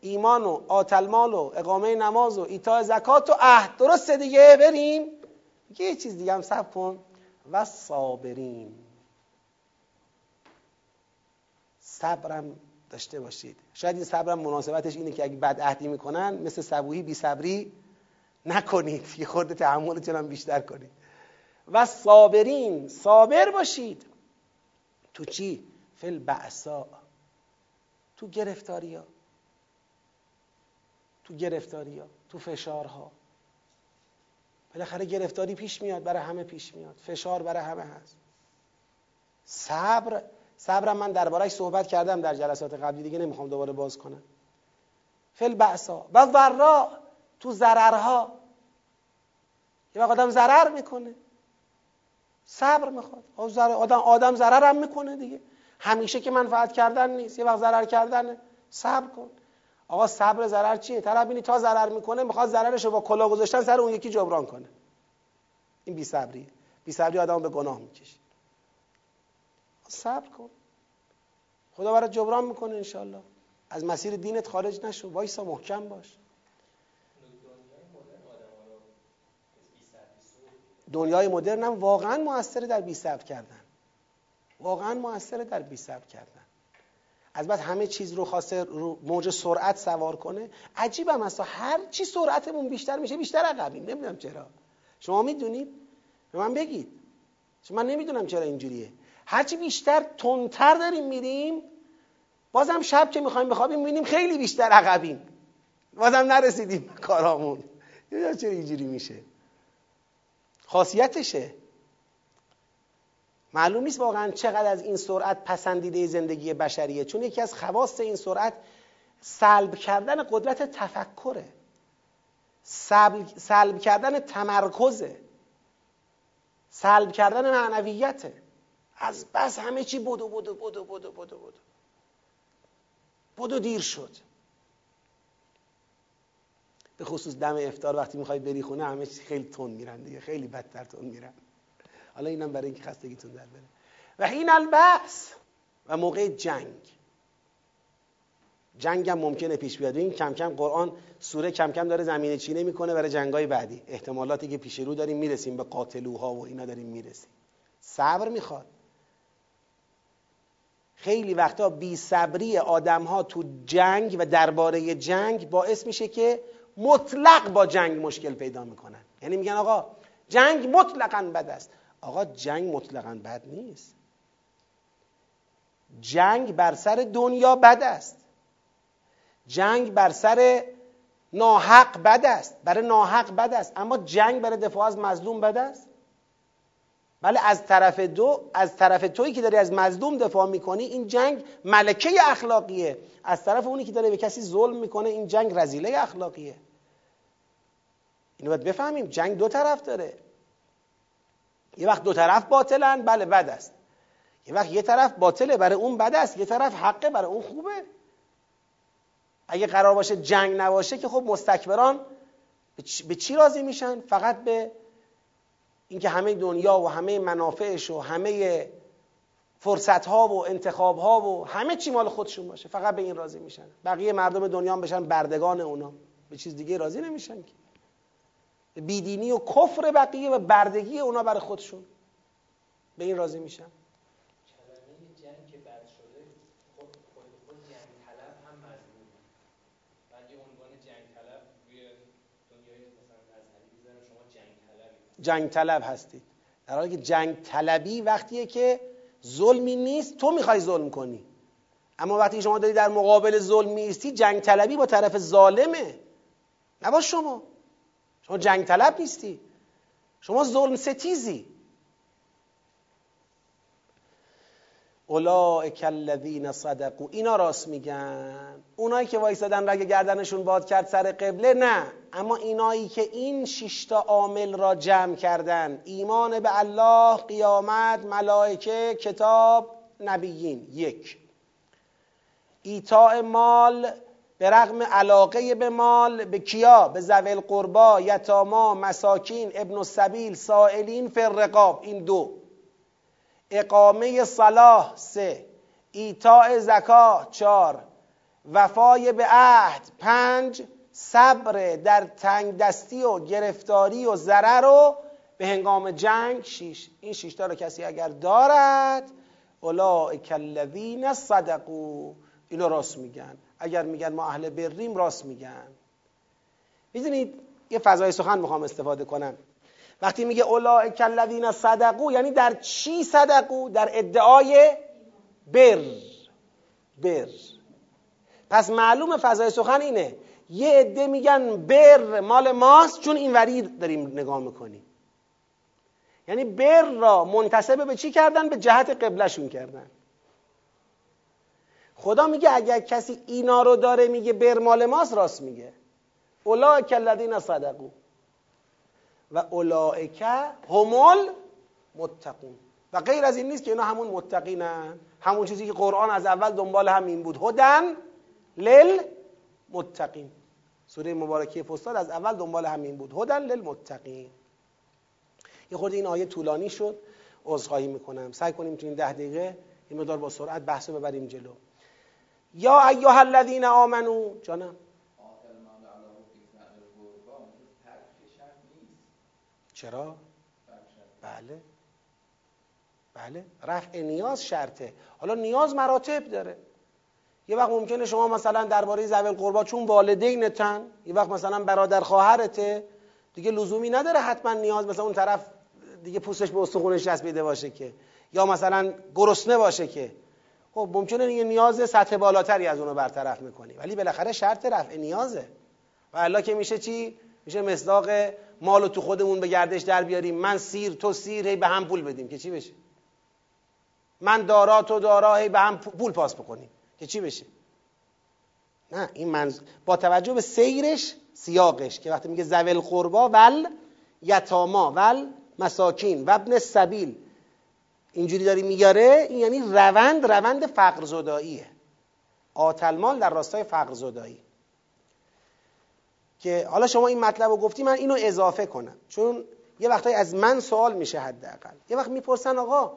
ایمان و آتلمال و اقامه نماز و ایتا زکات و عهد. درسته دیگه؟ بریم. یه چیز دیگه هم سب کن. و صابرین. صبرم داشته باشید. شاید این صبرم مناسبتش اینه که اگه بد عهدی می‌کنن مثل صبوهی بی صبری نکنید. یه خورده تحملتون هم بیشتر کنید. و صابرین صابر باشید. تو چی؟ فل بعصا تو گرفتاری تو گرفتاری تو فشارها. بالاخره گرفتاری پیش میاد برای همه پیش میاد. فشار برای همه هست. صبر صبر من دربارهش صحبت کردم در جلسات قبلی دیگه نمی‌خوام دوباره باز کنم. فل بعصا و ضرا تو ضررها. یه وقت آدم ضرر می‌کنه. صبر می‌خواد. آدم آدم ضرر هم می‌کنه دیگه. همیشه که منفعت کردن نیست. یه وقت ضرر کردنه. صبر کن. آقا صبر ضرر چیه؟ طرف بینی تا ضرر می‌کنه می‌خواد ضررش رو با کلا گذاشتن سر اون یکی جبران کنه. این بی صبریه بی صبری آدم به گناه می‌کشه. صبر کن. خدا برات جبران می‌کنه انشالله از مسیر دینت خارج نشو. وایسا محکم باش. دنیای مدرن هم واقعا موثره در بی کردن. واقعا موثره در بی کردن. از بعد همه چیز رو خواسته رو موج سرعت سوار کنه. عجیبم اصلا هر چی سرعتمون بیشتر میشه بیشتر عقبیم. نمی‌دونم چرا. شما می‌دونید به من بگید. چون من نمی‌دونم چرا اینجوریه. هرچی بیشتر تندتر داریم میریم بازم شب که می‌خوایم بخوابیم می‌بینیم خیلی بیشتر عقبیم. بازم نرسیدیم کارامون. چرا اینجوری میشه؟ خاصیتشه. معلوم نیست واقعا چقدر از این سرعت پسندیده زندگی بشریه چون یکی از خواست این سرعت سلب کردن قدرت تفکره. سلب, سلب کردن تمرکزه. سلب کردن معنویته. از بس همه چی بدو بدو بدو بدو بدو بدو. بدو دیر شد. به خصوص دم افتار وقتی می‌خوای بری خونه همه چی خیلی تون میرن دیگه خیلی بدتر تون میرن. حالا اینم برای اینکه خستگیتون در بره. و این البحث و موقع جنگ. جنگ هم ممکنه پیش بیاد. این کم کم قرآن سوره کم کم داره زمینه چینه می‌کنه برای جنگای بعدی. احتمالاتی که پیش رو داریم می‌رسیم به قاتلوها و اینا داریم می‌رسیم. صبر می‌خواد. خیلی وقتا بی صبری آدم ها تو جنگ و درباره جنگ باعث میشه که مطلق با جنگ مشکل پیدا می‌کنن. یعنی میگن آقا جنگ مطلقا بد است. آقا جنگ مطلقا بد نیست. جنگ بر سر دنیا بد است. جنگ بر سر ناحق بد است. برای ناحق بد است. اما جنگ برای دفاع از مظلوم بد است. ولی از طرف دو از طرف تویی که داری از مظلوم دفاع می‌کنی این جنگ ملکه اخلاقیه. از طرف اونی که داره به کسی ظلم می‌کنه این جنگ رزیله اخلاقیه. اینو باید بفهمیم. جنگ دو طرف داره. یه وقت دو طرف باطلن بله بد است. یه وقت یه طرف باطله برای اون بد است. یه طرف حقه برای اون خوبه. اگه قرار باشه جنگ نباشه که خب مستکبران به چی راضی میشن؟ فقط به اینکه همه دنیا و همه منافعش و همه فرصت ها و انتخاب ها و همه چی مال خودشون باشه. فقط به این راضی میشن. بقیه مردم دنیا هم بشن بردگان اونا. به چیز دیگه راضی نمیشن که. بیدینی و کفر بقیه و بردگی اونا برای خودشون. به این راضی میشن. جنگ طلب هستید. در حالی که جنگ طلبی وقتیه که ظلمی نیست تو می‌خوای ظلم کنی. اما وقتی شما داری در مقابل ظلم میستی جنگ طلبی با طرف ظالمه. نه شما. شما جنگ طلب نیستی. شما ظلم ستیزی. اولئک الذین صدقوا. اینا راست میگن. اونایی که وایسادن رگ گردنشون باد کرد سر قبله نه. اما اینایی که این شیشتا عامل را جمع کردن ایمان به الله قیامت ملائکه کتاب نبیین. یک. ایتاء مال به رغم علاقه به مال به کیا؟ به زویل قربا یتاما مساکین ابن السبیل سائلین فرقاب این دو. اقامه صلاح سه ایتاء زکا چار وفای به عهد پنج صبر در تنگ دستی و گرفتاری و ضرر و به هنگام جنگ شیش. این شیشتا رو کسی اگر دارد اولئک الذین صدقوا. اینو راست میگن. اگر میگن ما اهل بریم راست میگن. می‌دونید یه فضای سخن می‌خوام استفاده کنم. وقتی میگه اولئک الذین صدقو یعنی در چی صدقو در ادعای بر. بر. پس معلوم فضای سخن اینه. یه عده میگن بر مال ماست چون این وری داریم نگاه می‌کنیم. یعنی بر را منتصب به چی کردن؟ به جهت قبلشون کردن. خدا میگه اگر کسی اینا رو داره میگه بر مال ماست راست میگه. اولئک الذین صدقو و اولئک همول متقون. و غیر از این نیست که اینا همون متقینن. همون چیزی که قرآن از اول دنبال همین بود. هدن لل متقین. سوره مبارکه فستاد از اول دنبال همین بود. هدن لل متقین. یه خورده این آیه طولانی شد. عذرخواهی می‌کنم. سعی کنیم تو این ده دقیقه این مدار با سرعت بحث ببریم جلو. یا ایها الذین آمنو. جانم. چرا؟ بله. بله. رفع نیاز شرطه. حالا نیاز مراتب داره. یه وقت ممکنه شما مثلا درباره زویل قربا چون والدینتن یه وقت مثلا برادر خواهرته دیگه لزومی نداره حتما نیاز مثلا اون طرف دیگه پوستش به استخونش چسبیده باشه که. یا مثلا گرسنه باشه که. خب ممکنه یه نیاز سطح بالاتری از اونو برطرف می‌کنی. ولی بالاخره شرط رفع نیازه. و الله که میشه چی؟ میشه مصداق مالو تو خودمون به گردش در بیاریم. من سیر تو سیر هی به هم پول بدیم. که چی بشه؟ من دارا تو دارا هی به هم پول پاس بکنیم. که چی بشه؟ نه این منز... با توجه به سیرش سیاقش که وقتی میگه زول قربا ول یتاما ول مساکین و ابن سبیل. اینجوری داری میگاره این یعنی روند روند فقر زداییه آتلمال در راستای فقر زدایی که حالا شما این مطلب رو گفتی من اینو اضافه کنم. چون یه وقتایی از من سوال میشه حداقل. یه وقت می‌پرسن آقا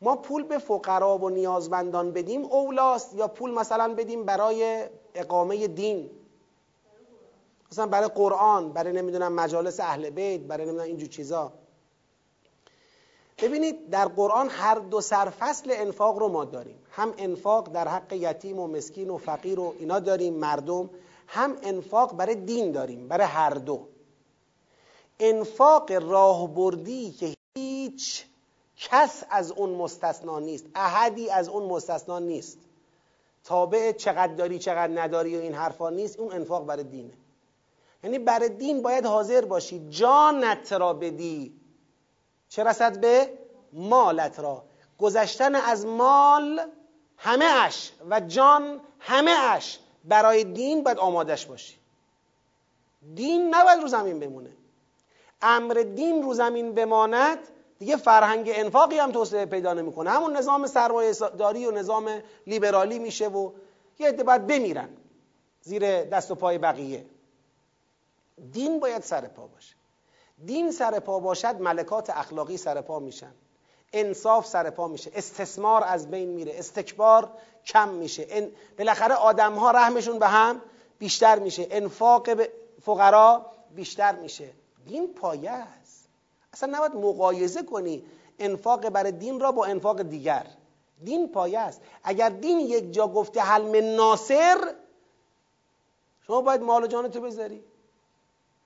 ما پول به فقرا و نیازمندان بدیم اولاست یا پول مثلا بدیم برای اقامه دین؟ مثلا برای قرآن برای نمی‌دونم مجالس اهل بیت برای نمی‌دونم اینجور چیزا. ببینید در قرآن هر دو سرفصل انفاق رو ما داریم. هم انفاق در حق یتیم و مسکین و فقیر و اینا داریم مردم هم انفاق برای دین داریم برای هر دو. انفاق راهبردی که هیچ کس از اون مستثنا نیست احدی از اون مستثنا نیست. تابع چقدر داری چقدر نداری و این حرفا نیست اون انفاق برای دینه. یعنی برای دین باید حاضر باشی جانت را بدی. چه رسد به؟ مالت را. گذشتن از مال همه اش و جان همه اش. برای دین باید آمادش باشی. دین نباید رو زمین بمونه. امر دین رو زمین بماند دیگه فرهنگ انفاقی هم توسعه پیدا نمی‌کنه. همون نظام سرمایه داری و نظام لیبرالی میشه و یه عده باید بمیرن زیر دست و پای بقیه. دین باید سر پا باشه. دین سر پا باشد ملکات اخلاقی سر پا میشن. انصاف سر پا میشه. استثمار از بین میره. استکبار کم میشه. بالاخره آدم ها رحمشون به هم بیشتر میشه. انفاق به فقرا بیشتر میشه. دین پایه است. اصلا نباید مقایزه کنی انفاق برای دین را با انفاق دیگر. دین پایه است. اگر دین یک جا گفته حلم ناصر شما باید مال جان تو بذاری.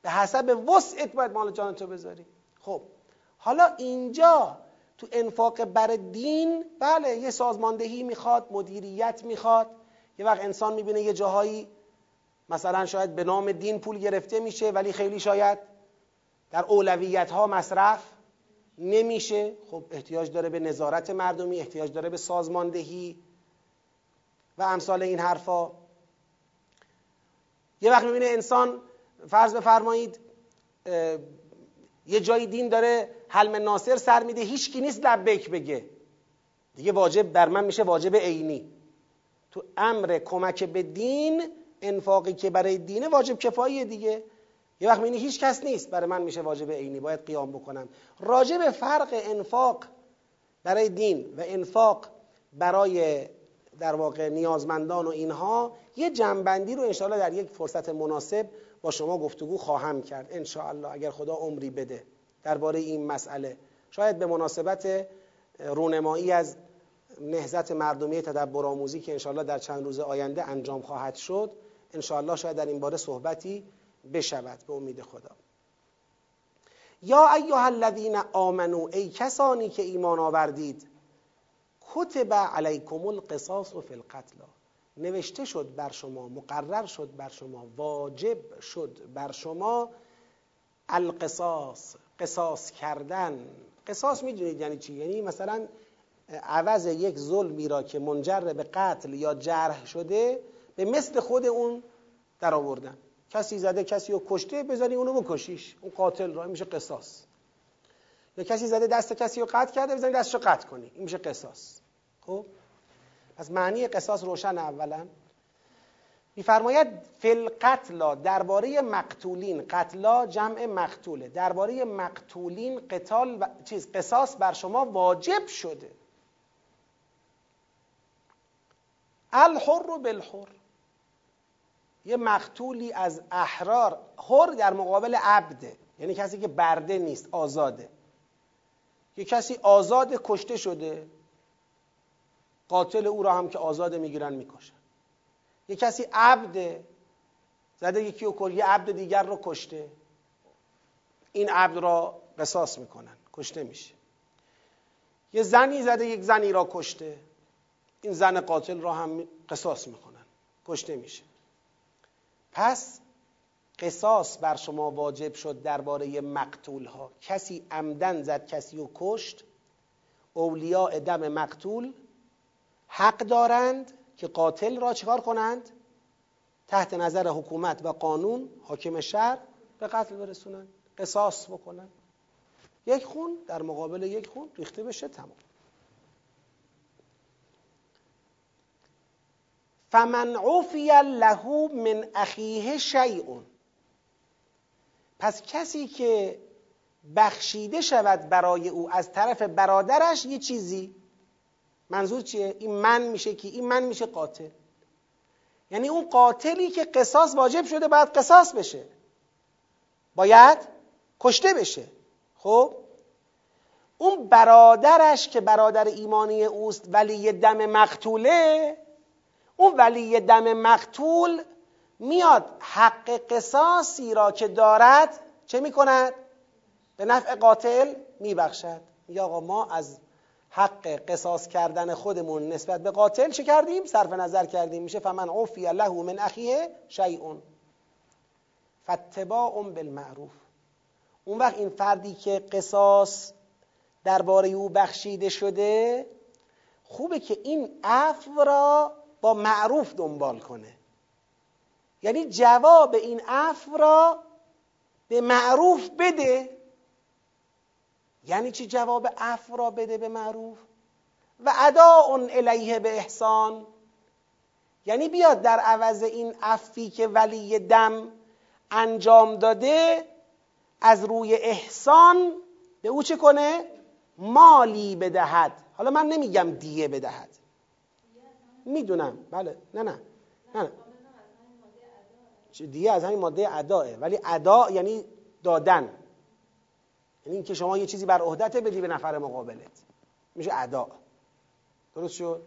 به حسب وسعت باید مال جان تو بذاری. خب حالا اینجا تو انفاق بر دین بله یه سازماندهی می‌خواد مدیریت می‌خواد. یه وقت انسان می‌بینه یه جاهایی مثلا شاید به نام دین پول گرفته میشه ولی خیلی شاید در اولویت ها مصرف نمیشه. خب احتیاج داره به نظارت مردمی احتیاج داره به سازماندهی و امثال این حرفا. یه وقت می‌بینه انسان فرض بفرمایید یه جایی دین داره حلم ناصر سر میده هیچ کی نیست لبیک بگه. دیگه واجب بر من میشه واجب عینی. تو امر کمک به دین انفاقی که برای دینه واجب کفاییه دیگه. یه وقت می‌بینی هیچ کس نیست برای من میشه واجب عینی باید قیام بکنم. راجع به فرق انفاق برای دین و انفاق برای در واقع نیازمندان و اینها یه جنبندی رو انشاءالله در یک فرصت مناسب با شما گفتگو خواهم کرد. ان اگر خدا عمری بده درباره این مسئله. شاید به مناسبت رونمایی از نهزت مردمی تدبر آموزی که انشاءالله در چند روز آینده انجام خواهد شد انشاءالله شاید در این باره صحبتی بشود. به امید خدا. یا ایها الذین آمنو ای کسانی که ایمان آوردید کتب علیکم القصاص فی القتل. نوشته شد بر شما مقرر شد بر شما واجب شد بر شما القصاص قصاص کردن. قصاص می‌دونید یعنی چی؟ یعنی مثلا عوض یک ظلمی را که منجر به قتل یا جرح شده به مثل خود اون در آوردن. کسی زده کسی رو کشته بذاری اونو بکشیش. اون قاتل را میشه قصاص. یا کسی زده دست کسی رو قطع کرده بذاری دستشو قطع کنی. این میشه قصاص. خب؟ پس معنی قصاص روشن اولا. میفرماید فل قتلا درباره مقتولین. قتلا جمع مقتوله. درباره مقتولین قتال و چیز قصاص بر شما واجب شده. الحر بالحر. یه مقتولی از احرار. حر در مقابل عبده یعنی کسی که برده نیست آزاده. یه کسی آزاد کشته شده. قاتل او را هم که آزاده می‌گیرن می‌کشن. یه کسی عبده زده یکی رو یه عبد دیگر رو کشته. این عبد را قصاص می‌کنن کشته میشه. یه زنی زده یک زنی را کشته. این زن قاتل را هم قصاص می‌کنن کشته میشه. پس قصاص بر شما واجب شد درباره مقتول ها کسی عمدن زد کسی رو کشت اولیاء دم مقتول حق دارند که قاتل را چکار کنند؟ تحت نظر حکومت و قانون حاکم شهر به قتل برسونند قصاص بکنند یک خون در مقابل یک خون ریخته بشه تمام. فمن عفی له من اخیه شیء. پس کسی که بخشیده شود برای او از طرف برادرش یه چیزی منظور چیه؟ این من میشه کی؟ این من میشه قاتل یعنی اون قاتلی که قصاص واجب شده باید قصاص بشه باید کشته بشه خب اون برادرش که برادر ایمانی اوست ولی دم مقتوله اون ولی دم مقتول میاد حق قصاصی را که دارد چه می‌کند؟ به نفع قاتل میبخشد میگه آقا ما از حق قصاص کردن خودمون نسبت به قاتل چه کردیم؟ صرف نظر کردیم. میشه فمن عفی له من اخیه شیئون. فتباع بالمعروف. اون وقت این فردی که قصاص درباره او بخشیده شده خوبه که این عفو را با معروف دنبال کنه. یعنی جواب این عفو را به معروف بده. یعنی چی جواب عفو را بده به معروف؟ و اداء الیه به احسان. یعنی بیاد در عوض این عفی که ولی دم انجام داده از روی احسان به او چه کنه؟ مالی بدهد. حالا من نمیگم دیه بدهد. می‌دونم. بله. نه نه. نه, نه. دیه از همین ماده اداه ولی ادا یعنی دادن. یعنی اینکه شما یه چیزی بر عهدت بدی به نفر مقابلت. میشه ادا. درست شد؟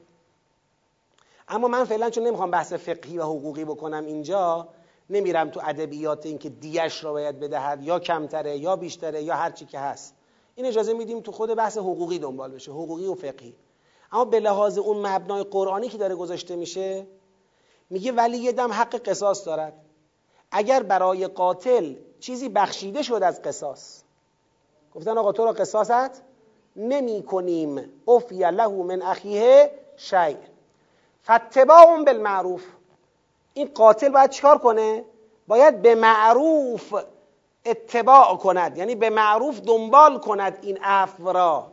اما من فعلا چون نمی‌خوام بحث فقهی و حقوقی بکنم اینجا نمیرم تو ادبیات اینکه دیش را باید بدهد یا کمتره یا بیشتره یا هر چی که هست. این اجازه میدیم تو خود بحث حقوقی دنبال بشه حقوقی و فقهی. اما به لحاظ اون مبنای قرآنی که داره گذاشته میشه میگه ولی یه دم حق قصاص دارد. اگر برای قاتل چیزی بخشیده شد از قصاص گفتن آقا تو را قصاصت نمی کنیم. افی له من اخیه شیء. فتباع بالمعروف. این قاتل باید چیکار کنه؟ باید به معروف اتباع کند. یعنی به معروف دنبال کند این عفو را.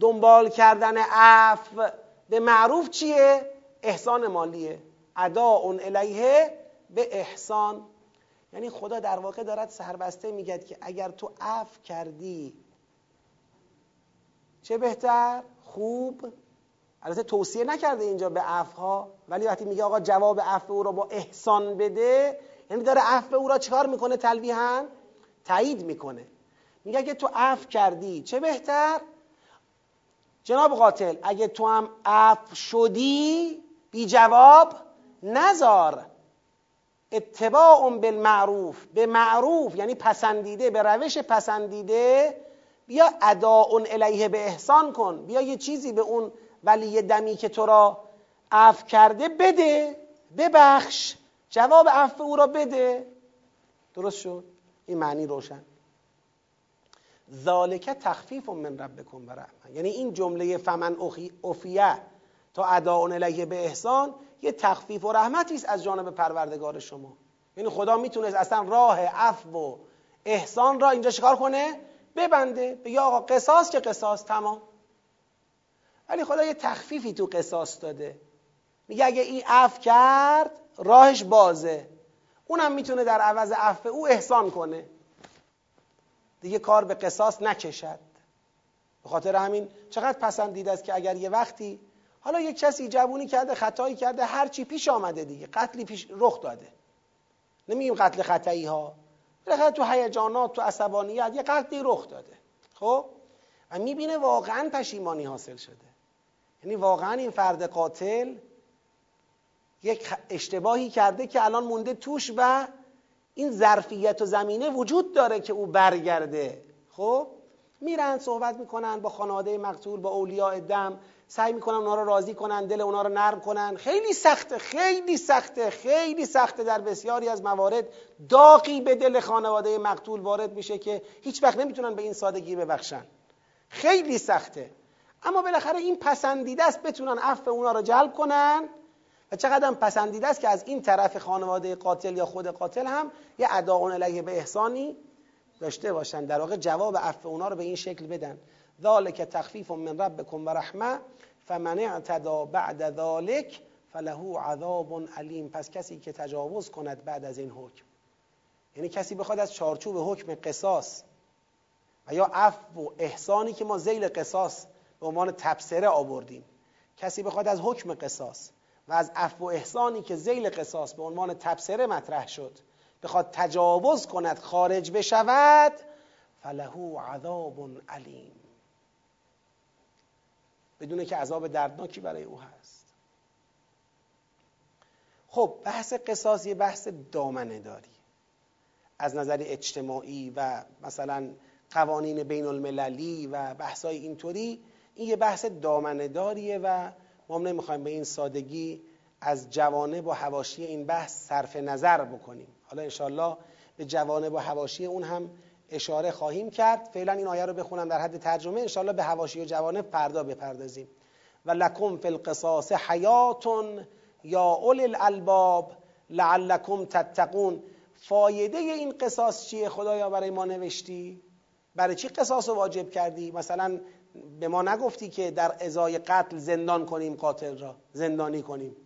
دنبال کردن عفو. به معروف چیه؟ احسان مالیه. اون الیه به احسان یعنی خدا در واقع دارد سربسته میگد که اگر تو عفو کردی چه بهتر؟ خوب. البته توصیه نکرده اینجا به ها ولی وقتی میگه آقا جواب عفو او را با احسان بده یعنی داره عفو او را چکار می‌کنه تلویحا؟ تایید می‌کنه. میگه که تو عفو کردی چه بهتر؟ جناب قاتل اگه تو هم عفو شدی بی جواب نزار. اتباع بالمعروف به معروف یعنی پسندیده به روش پسندیده بیا اداء الیه به احسان کن بیا یه چیزی به اون ولی دمی که تو را عفو کرده بده ببخش جواب عفو او را بده. درست شد؟ این معنی روشن. ذالک تخفیف من ربکم و یعنی این جمله فمن افیه تا اداء الیه به احسان یه تخفیف و رحمتی است از جانب پروردگار شما. یعنی خدا می‌تونست اصلا راه عفو و احسان را اینجا چیکار کنه ببنده بگه آقا قصاص که قصاص تمام. ولی خدا یه تخفیفی تو قصاص داده. میگه اگه این عفو کرد راهش بازه. اونم می‌تونه در عوض عفو او احسان کنه. دیگه کار به قصاص نکشد. به خاطر همین چقدر پسندیده است که اگر یه وقتی حالا یک کسی جوونی کرده خطایی کرده هر چی پیش آمده دیگه قتلی پیش رخ داده. نمیگیم قتل خطایی ها بالاخره تو هیجانات تو عصبانیت یه قتلی رخ داده. خب؟ و می‌بینه واقعا پشیمانی حاصل شده. یعنی واقعا این فرد قاتل یک اشتباهی کرده که الان مونده توش و این ظرفیت و زمینه وجود داره که او برگرده. خب؟ میرن صحبت می‌کنن با خانواده مقتول با اولیاء دم. سعی می‌کنن اونا رو راضی کنن دل اونا رو نرم کنن. خیلی سخته خیلی سخته خیلی سخته در بسیاری از موارد. داغی به دل خانواده مقتول وارد میشه که هیچ وقت نمی‌تونن به این سادگی ببخشن. خیلی سخته. اما بالاخره این پسندیده است بتونن عفو اونا رو جلب کنن. و چقدر پسندیده است که از این طرف خانواده قاتل یا خود قاتل هم یه اداء علیه به احسانی داشته باشن. در واقع جواب عفو اونا رو به این شکل بدن. ذالک تخفیف من ربکم و رحمه فمن اعتدا بعد ذالک فله عذاب علیم پس کسی که تجاوز کند بعد از این حکم. یعنی کسی بخواد از چارچوب حکم قصاص و یا عفو و احسانی که ما زیل قصاص به عنوان تبصره آوردیم. کسی بخواد از حکم قصاص و از عفو و احسانی که زیل قصاص به عنوان تبصره مطرح شد بخواد تجاوز کند خارج بشود فله عذاب علیم بدونه که عذاب دردناکی برای او هست. خب بحث قصاص یه بحث دامنه داری از نظر اجتماعی و مثلا قوانین بین المللی و بحثای اینطوری این یه بحث دامنه داریه و ما نمی‌خوایم به این سادگی از جوانب و حواشی این بحث صرف نظر بکنیم. حالا انشالله به جوانب و حواشی اون هم اشاره خواهیم کرد. فعلا این آیه رو بخونم در حد ترجمه. انشالله به حواشی و جوانب فردا بپردازیم. و لکم فی القصاص حیات یا اول الالباب لعلکم تتقون. فایده این قصاص چیه؟ خدایا برای ما نوشتی؟ برای چی قصاص واجب کردی؟ مثلا به ما نگفتی که در ازای قتل زندان کنیم قاتل را. زندانی کنیم.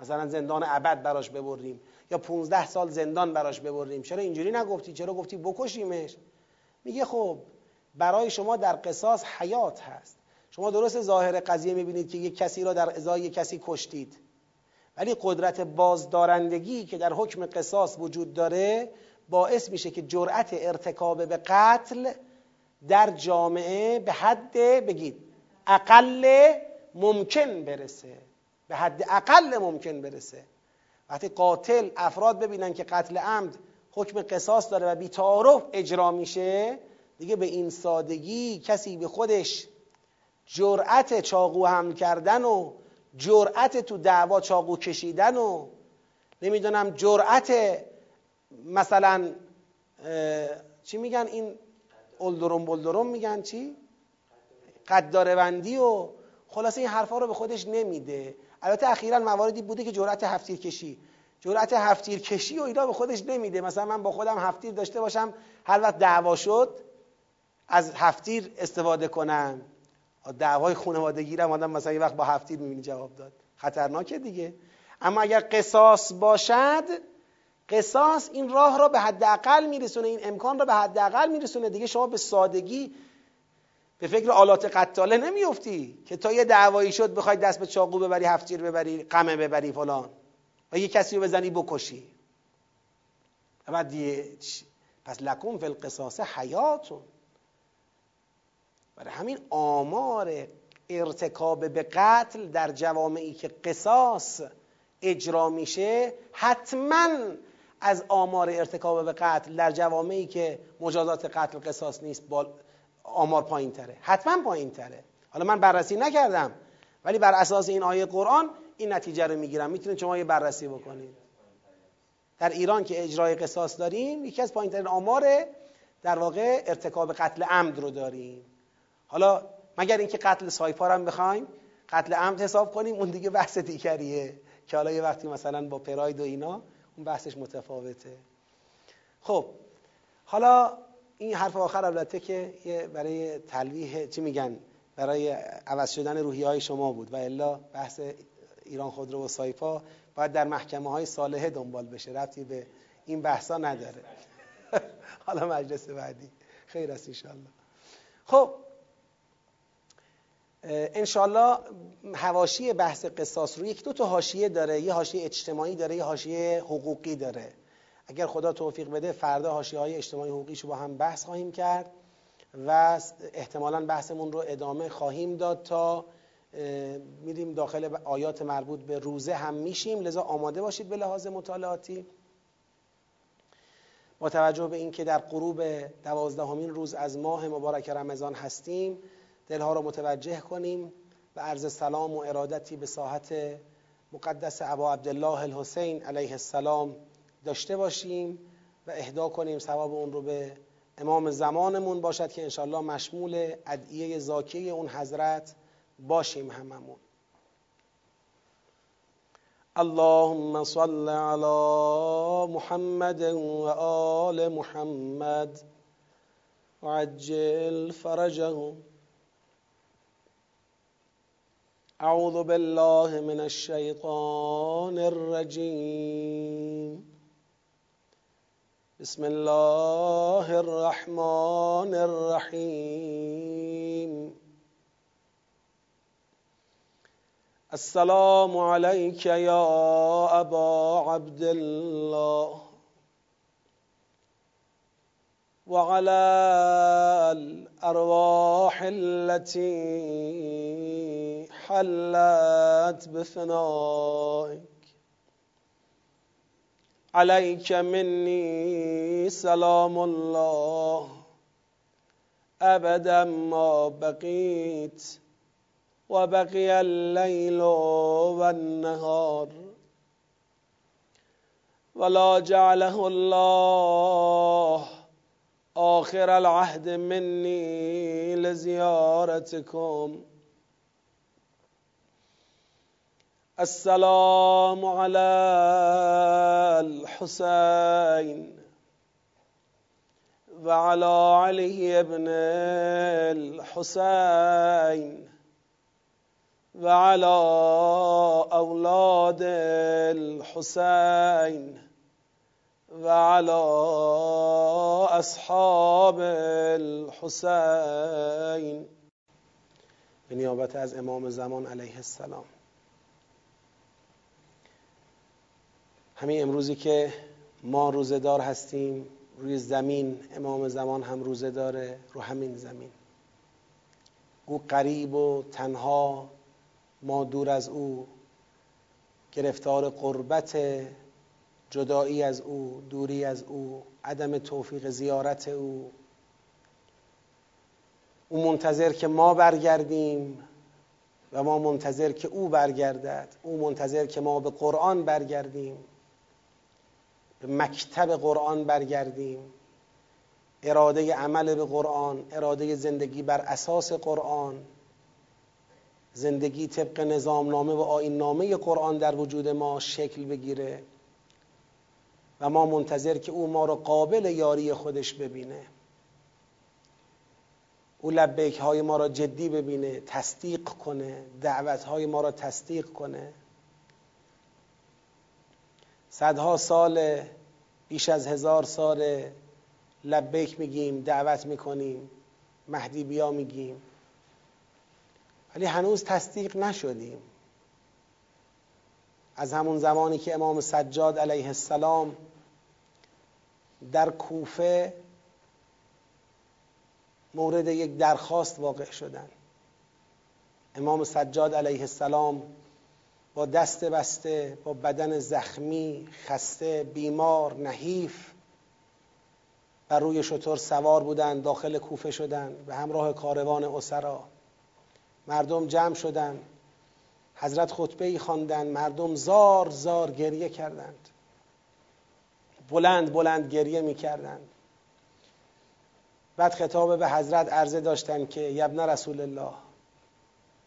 مثلا زندان ابد براش ببریم. یا 15 سال زندان براش ببریم. چرا اینجوری نگفتی؟ چرا گفتی بکشیمش؟ میگه خب برای شما در قصاص حیات هست. شما درست ظاهر قضیه می‌بینید که یک کسی را در ازای کسی کشتید. ولی قدرت بازدارندگی که در حکم قصاص وجود داره باعث میشه که جرأت ارتکاب به قتل در جامعه به حد بگید اقل ممکن برسه. به حد اقل ممکن برسه. وقتی قاتل افراد ببینن که قتل عمد حکم قصاص داره و بیتعارف اجرا میشه دیگه به این سادگی کسی به خودش جرأت چاقو حمل کردن و جرأت تو دعوا چاقو کشیدن و نمی‌دونم جرأت مثلا چی میگن این اولدروم بلدروم میگن چی؟ قداروندی و خلاصه این حرفا رو به خودش نمیده البته اخیرا مواردی بوده که جرأت هفتیر کشی. جرأت هفتیر کشی و اینا به خودش نمیده. مثلا من با خودم هفتیر داشته باشم هر وقت دعوا شد از هفتیر استفاده کنم. دعوای خانوادگی رو آدم مثلا یه وقت با هفتیر می‌بینی جواب داد. خطرناکه دیگه. اما اگر قصاص باشد قصاص این راه را به حداقل میرسونه این امکان را به حداقل میرسونه. دیگه شما به سادگی به فکر آلات قتاله نمیفتی که تا یه دعوایی شد بخوای دست به چاقو ببری هفتیر ببری قمه ببری فلان. و یه کسی رو بزنی بکشی. بعد پس لکن فی القصاص حیاتون. برای همین آمار ارتکاب به قتل در جوامعی که قصاص اجرا میشه حتما از آمار ارتکاب به قتل در جوامعی که مجازات قتل قصاص نیست آمار پایین تره حتما پایین تره حالا من بررسی نکردم ولی بر اساس این آیه قرآن این نتیجه رو می‌گیرم. می‌تونید شما یه بررسی بکنید. در ایران که اجرای قصاص داریم یکی از پایینترین آمار در واقع ارتکاب قتل عمد رو داریم. حالا مگر اینکه قتل سایپا هم بخوایم قتل عمد حساب کنیم اون دیگه بحث دیگریه. که حالا یه وقتی مثلا با پراید و اینا اون بحثش متفاوته. خب حالا این حرف آخر البته که برای تلویح چی میگن؟ برای عوض شدن روحی های شما بود و الا بحث ایران خودرو و سایپا باید در محکمه های صالحه دنبال بشه. ربطی به این بحثا نداره. (laughs) حالا مجلس بعدی. خیر است انشالله خب انشالله هواشی بحث قصاص رو یک دو تا حاشیه داره. یه حاشیه اجتماعی داره یه حاشیه حقوقی داره. اگر خدا توفیق بده فردا حاشیه های اجتماعی حقوقیش رو با هم بحث خواهیم کرد و احتمالا بحثمون رو ادامه خواهیم داد تا میریم داخل آیات مربوط به روزه هم میشیم. لذا آماده باشید به لحاظ مطالعاتی. با توجه به اینکه در غروب دوازدهمین روز از ماه مبارک رمضان هستیم دلها رو متوجه کنیم و عرض سلام و ارادتی به ساحت مقدس ابا عبدالله الحسین علیه السلام داشته باشیم و اهدا کنیم ثواب اون رو به امام زمانمون باشد که انشالله مشمول ادعیه زاکیه اون حضرت باشیم هممون. اللهم صل على محمد وآل محمد. وعجل فرجهم أعوذ بالله من الشيطان الرجيم بسم الله الرحمن الرحيم. السلام عليك يا أبا عبد الله وعلى الأرواح التي حلت بفنائك عليك مني سلام الله. أبدا ما بقيت وبقي الليل والنهار. ولا جعله الله آخر العهد مني لزيارتكم. السلام على الحسين وعلى علي بن الحسين وعلى أولاد الحسين وعلى أصحاب الحسين. به نیابت از امام زمان علیه السلام. همین امروزی که ما روزه دار هستیم روی زمین امام زمان هم روزه داره رو همین زمین. او قریب و تنها ما دور از او. گرفتار قربت جدایی از او دوری از او عدم توفیق زیارت او. او منتظر که ما برگردیم و ما منتظر که او برگردد. او منتظر که ما به قرآن برگردیم. به مکتب قرآن برگردیم. اراده عمل به قرآن اراده زندگی بر اساس قرآن. زندگی طبق نظامنامه و آین نامه قرآن در وجود ما شکل بگیره و ما منتظر که او ما رو قابل یاری خودش ببینه. او لبیک های ما را جدی ببینه تصدیق کنه دعوت های ما را تصدیق کنه. صدها سال بیش از هزار سال لبیک میگیم دعوت می‌کنیم مهدی بیا میگیم. ولی هنوز تصدیق نشدیم. از همون زمانی که امام سجاد علیه السلام در کوفه مورد یک درخواست واقع شدن. امام سجاد علیه السلام با دست بسته با بدن زخمی خسته بیمار نحیف. بر روی شطور سوار بودن داخل کوفه شدن به همراه کاروان اسرا. مردم جمع شدن حضرت خطبه ای خواندند مردم زار زار گریه کردند. بلند بلند گریه می‌کردند. بعد خطاب به حضرت عرضه داشتند که یبن رسول الله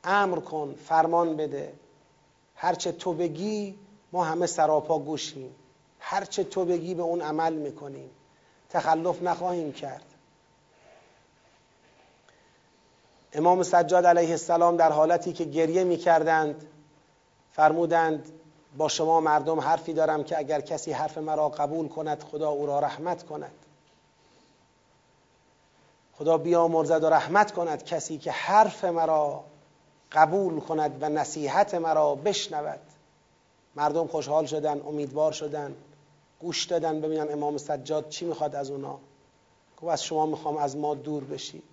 امر کن فرمان بده. هرچه تو بگی ما همه سراپا گوشیم. هرچه تو بگی به اون عمل می‌کنیم. تخلف نخواهیم کرد. امام سجاد علیه السلام در حالتی که گریه می‌کردند فرمودند با شما مردم حرفی دارم که اگر کسی حرف مرا قبول کند خدا او را رحمت کند. خدا بیامرزد و رحمت کند کسی که حرف مرا قبول کند و نصیحت مرا بشنود. مردم خوشحال شدن امیدوار شدن گوش دادن ببینن امام سجاد چی می‌خواد از اونا. گفت از شما می‌خوام از ما دور بشید.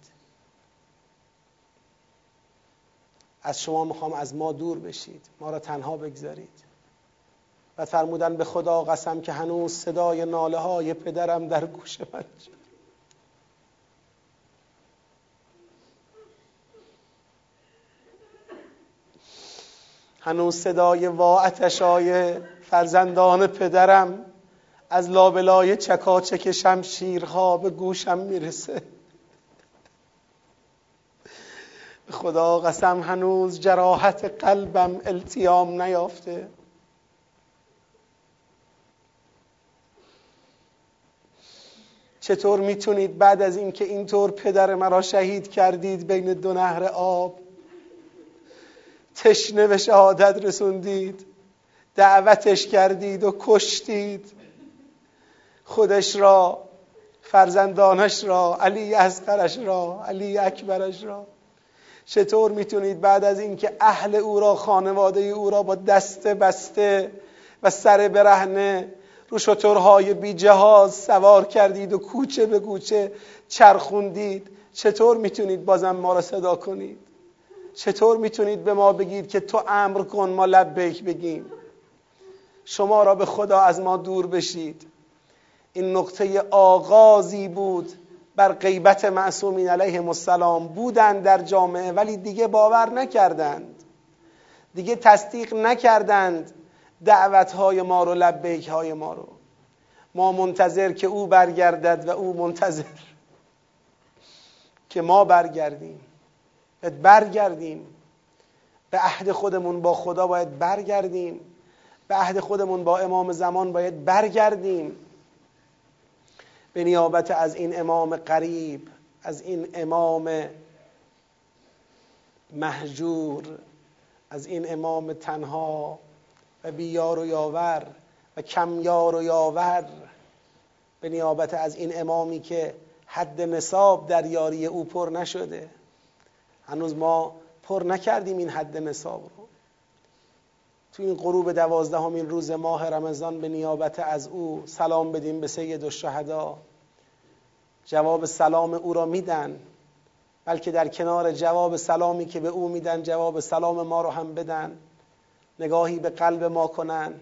از شما می‌خوام از ما دور بشید. ما را تنها بگذارید. و فرمودن به خدا قسم که هنوز صدای ناله های پدرم در گوش من شد. هنوز صدای واعتشای فرزندان پدرم از لابلای چکاچک شمشیرها به گوشم می‌رسه. خدا قسم هنوز جراحت قلبم التیام نیافته. چطور می‌تونید بعد از اینکه اینطور پدر مرا شهید کردید بین دو نهر آب تشنه به شهادت رسوندید دعوتش کردید و کشتید. خودش را فرزندانش را علی اصغرش را علی اکبرش را. چطور می‌تونید بعد از اینکه اهل او را خانواده او را با دست بسته و سر برهنه رو شطورهای بی جهاز سوار کردید و کوچه به کوچه چرخوندید چطور می‌تونید بازم ما را صدا کنید؟ چطور می‌تونید به ما بگید که تو امر کن ما لبیک بگیم؟ شما را به خدا از ما دور بشید. این نقطه آغازی بود بر غیبت معصومین علیهم السلام. بودند در جامعه ولی دیگه باور نکردند. دیگه تصدیق نکردند دعوت های ما رو لبیک های ما رو. ما منتظر که او برگردد و او منتظر که ما برگردیم. باید برگردیم. به عهد خودمون با خدا باید برگردیم. به عهد خودمون با امام زمان باید برگردیم. به نیابت از این امام قریب از این امام محجور از این امام تنها و بیار و یاور و کم یار و یاور. به نیابت از این امامی که حد نصاب در یاری او پر نشده. هنوز ما پر نکردیم این حد نصاب رو. تو این غروب دوازدهمین روز ماه رمضان به نیابت از او سلام بدیم به سید الشهدا. جواب سلام او را میدن بلکه در کنار جواب سلامی که به او میدن جواب سلام ما رو هم بدن. نگاهی به قلب ما کنن.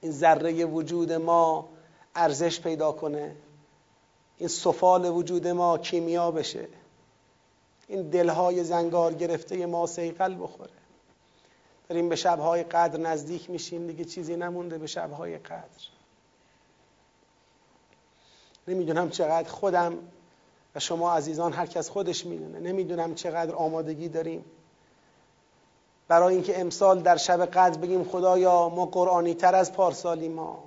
این ذره وجود ما ارزش پیدا کنه. این سفال وجود ما کیمیا بشه. این دلهای زنگار گرفته ما سیقل بخوره. داریم به شبهای قدر نزدیک میشیم دیگه چیزی نمونده به شبهای قدر. نمی‌دونم چقدر خودم و شما عزیزان هر کس خودش می‌دونه. نمی‌دونم چقدر آمادگی داریم. برای اینکه امسال در شب قدر بگیم خدایا ما قرآنی تر از پارسالی ما.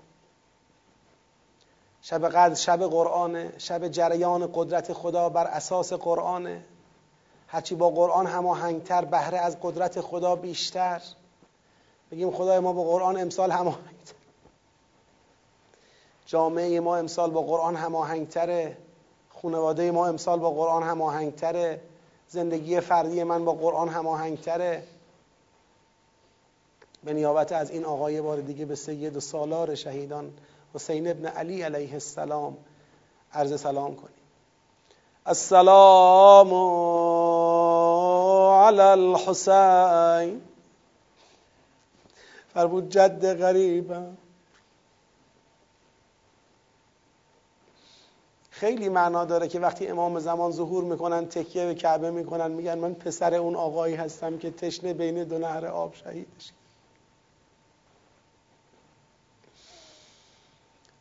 شب قدر شب قرآنه شب جریان قدرت خدا بر اساس قرآنه. هرچی با قرآن هماهنگتر بهره از قدرت خدا بیشتر. بگیم خدای ما با قرآن امسال هماهنگتر. جامعه ما امسال با قرآن هماهنگتره. خانواده ما امسال با قرآن هماهنگتره. زندگی فردی من با قرآن هماهنگتره. به نیابت از این آقای بار دیگه به سید و سالار شهیدان حسین ابن علی علیه السلام عرض سلام کنیم. السلام علی الحسین. فرمود جد غریبم. خیلی معنا داره که وقتی امام زمان ظهور می‌کنن تکیه به کعبه می‌کنن میگن من پسر اون آقایی هستم که تشنه بین دو نهر آب شهیدش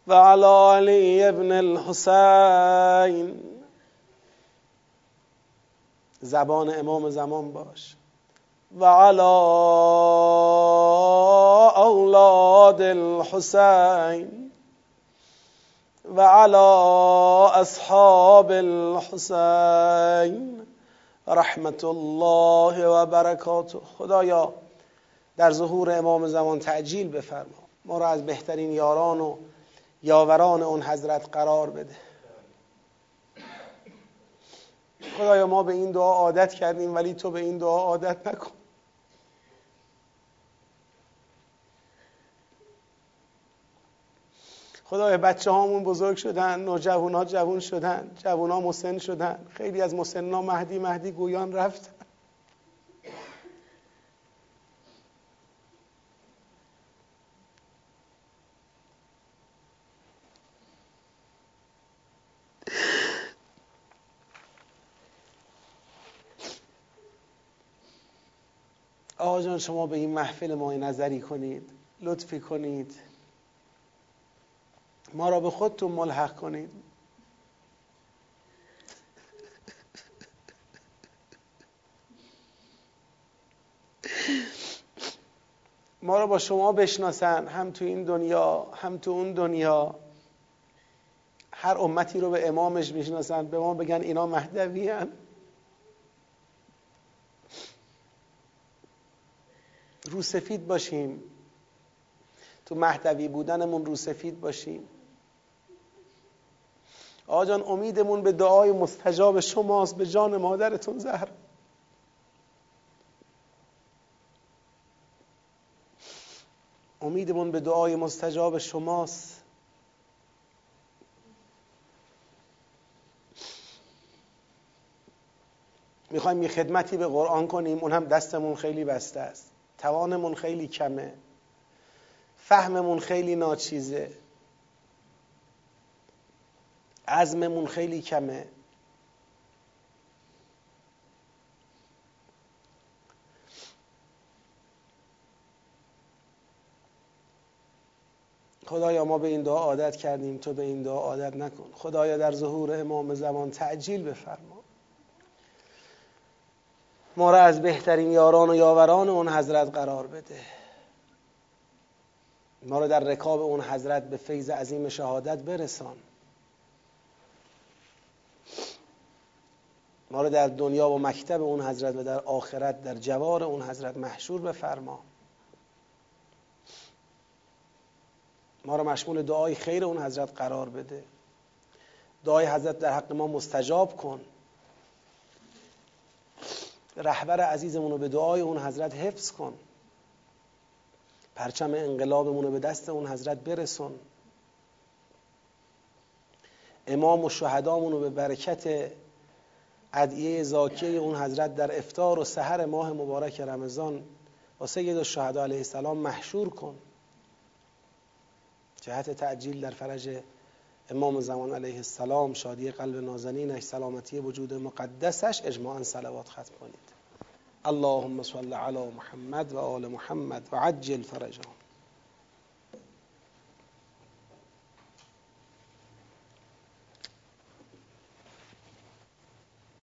و علی علی ابن الحسین. زبان امام زمان باش. و علی اولاد الحسین و علی اصحاب الحسین. رحمت الله و برکاته. خدایا در ظهور امام زمان تعجیل بفرما. ما را از بهترین یاران و یاوران اون حضرت قرار بده. خدایا ما به این دعا عادت کردیم ولی تو به این دعا عادت نکن. خدایا بچه هامون بزرگ شدن نوجوان ها جوان شدن جوان ها مسن شدن. خیلی از مسن ها مهدی مهدی گویان رفتن آقا جان شما به این محفل ما نظری کنید لطفی کنید. ما را به خودتون ملحق کنید. ما را با شما بشناسن هم تو این دنیا هم تو اون دنیا. هر امتی رو به امامش می‌شناسن به ما بگن اینا مهدوی هن. رو سفید باشیم. تو مهدوی بودنمون رو سفید باشیم. آقا جان امیدمون به دعای مستجاب شماست به جان مادرتون زهر. امیدمون به دعای مستجاب شماست. می‌خوایم یه خدمتی به قرآن کنیم اون هم دستمون خیلی بسته است. توانمون خیلی کمه. فهممون خیلی ناچیزه. عزممون خیلی کمه. خدایا ما به این دعا عادت کردیم تو به این دعا عادت نکن. خدایا در ظهور امام زمان تعجیل بفرما. ما را از بهترین یاران و یاوران اون حضرت قرار بده. ما را در رکاب اون حضرت به فیض عظیم شهادت برسان. ما رو در دنیا و مکتب اون حضرت و در آخرت در جوار اون حضرت محشور بفرما. ما رو مشمول دعای خیر اون حضرت قرار بده. دعای حضرت در حق ما مستجاب کن. رهبر عزیزمون رو به دعای اون حضرت حفظ کن. پرچم انقلابمون رو به دست اون حضرت برسون. امام و شهدامون رو به برکت ادعیه زاکیه اون حضرت در افتار و سحر ماه مبارک رمضان و سید الشهدا علیه السلام محشور کن. جهت تعجیل در فرج امام زمان علیه السلام شادی قلب نازنینش سلامتی وجود مقدسش اجماعا صلوات ختم کنید. اللهم صل على محمد وآل محمد وعجل فرجهم.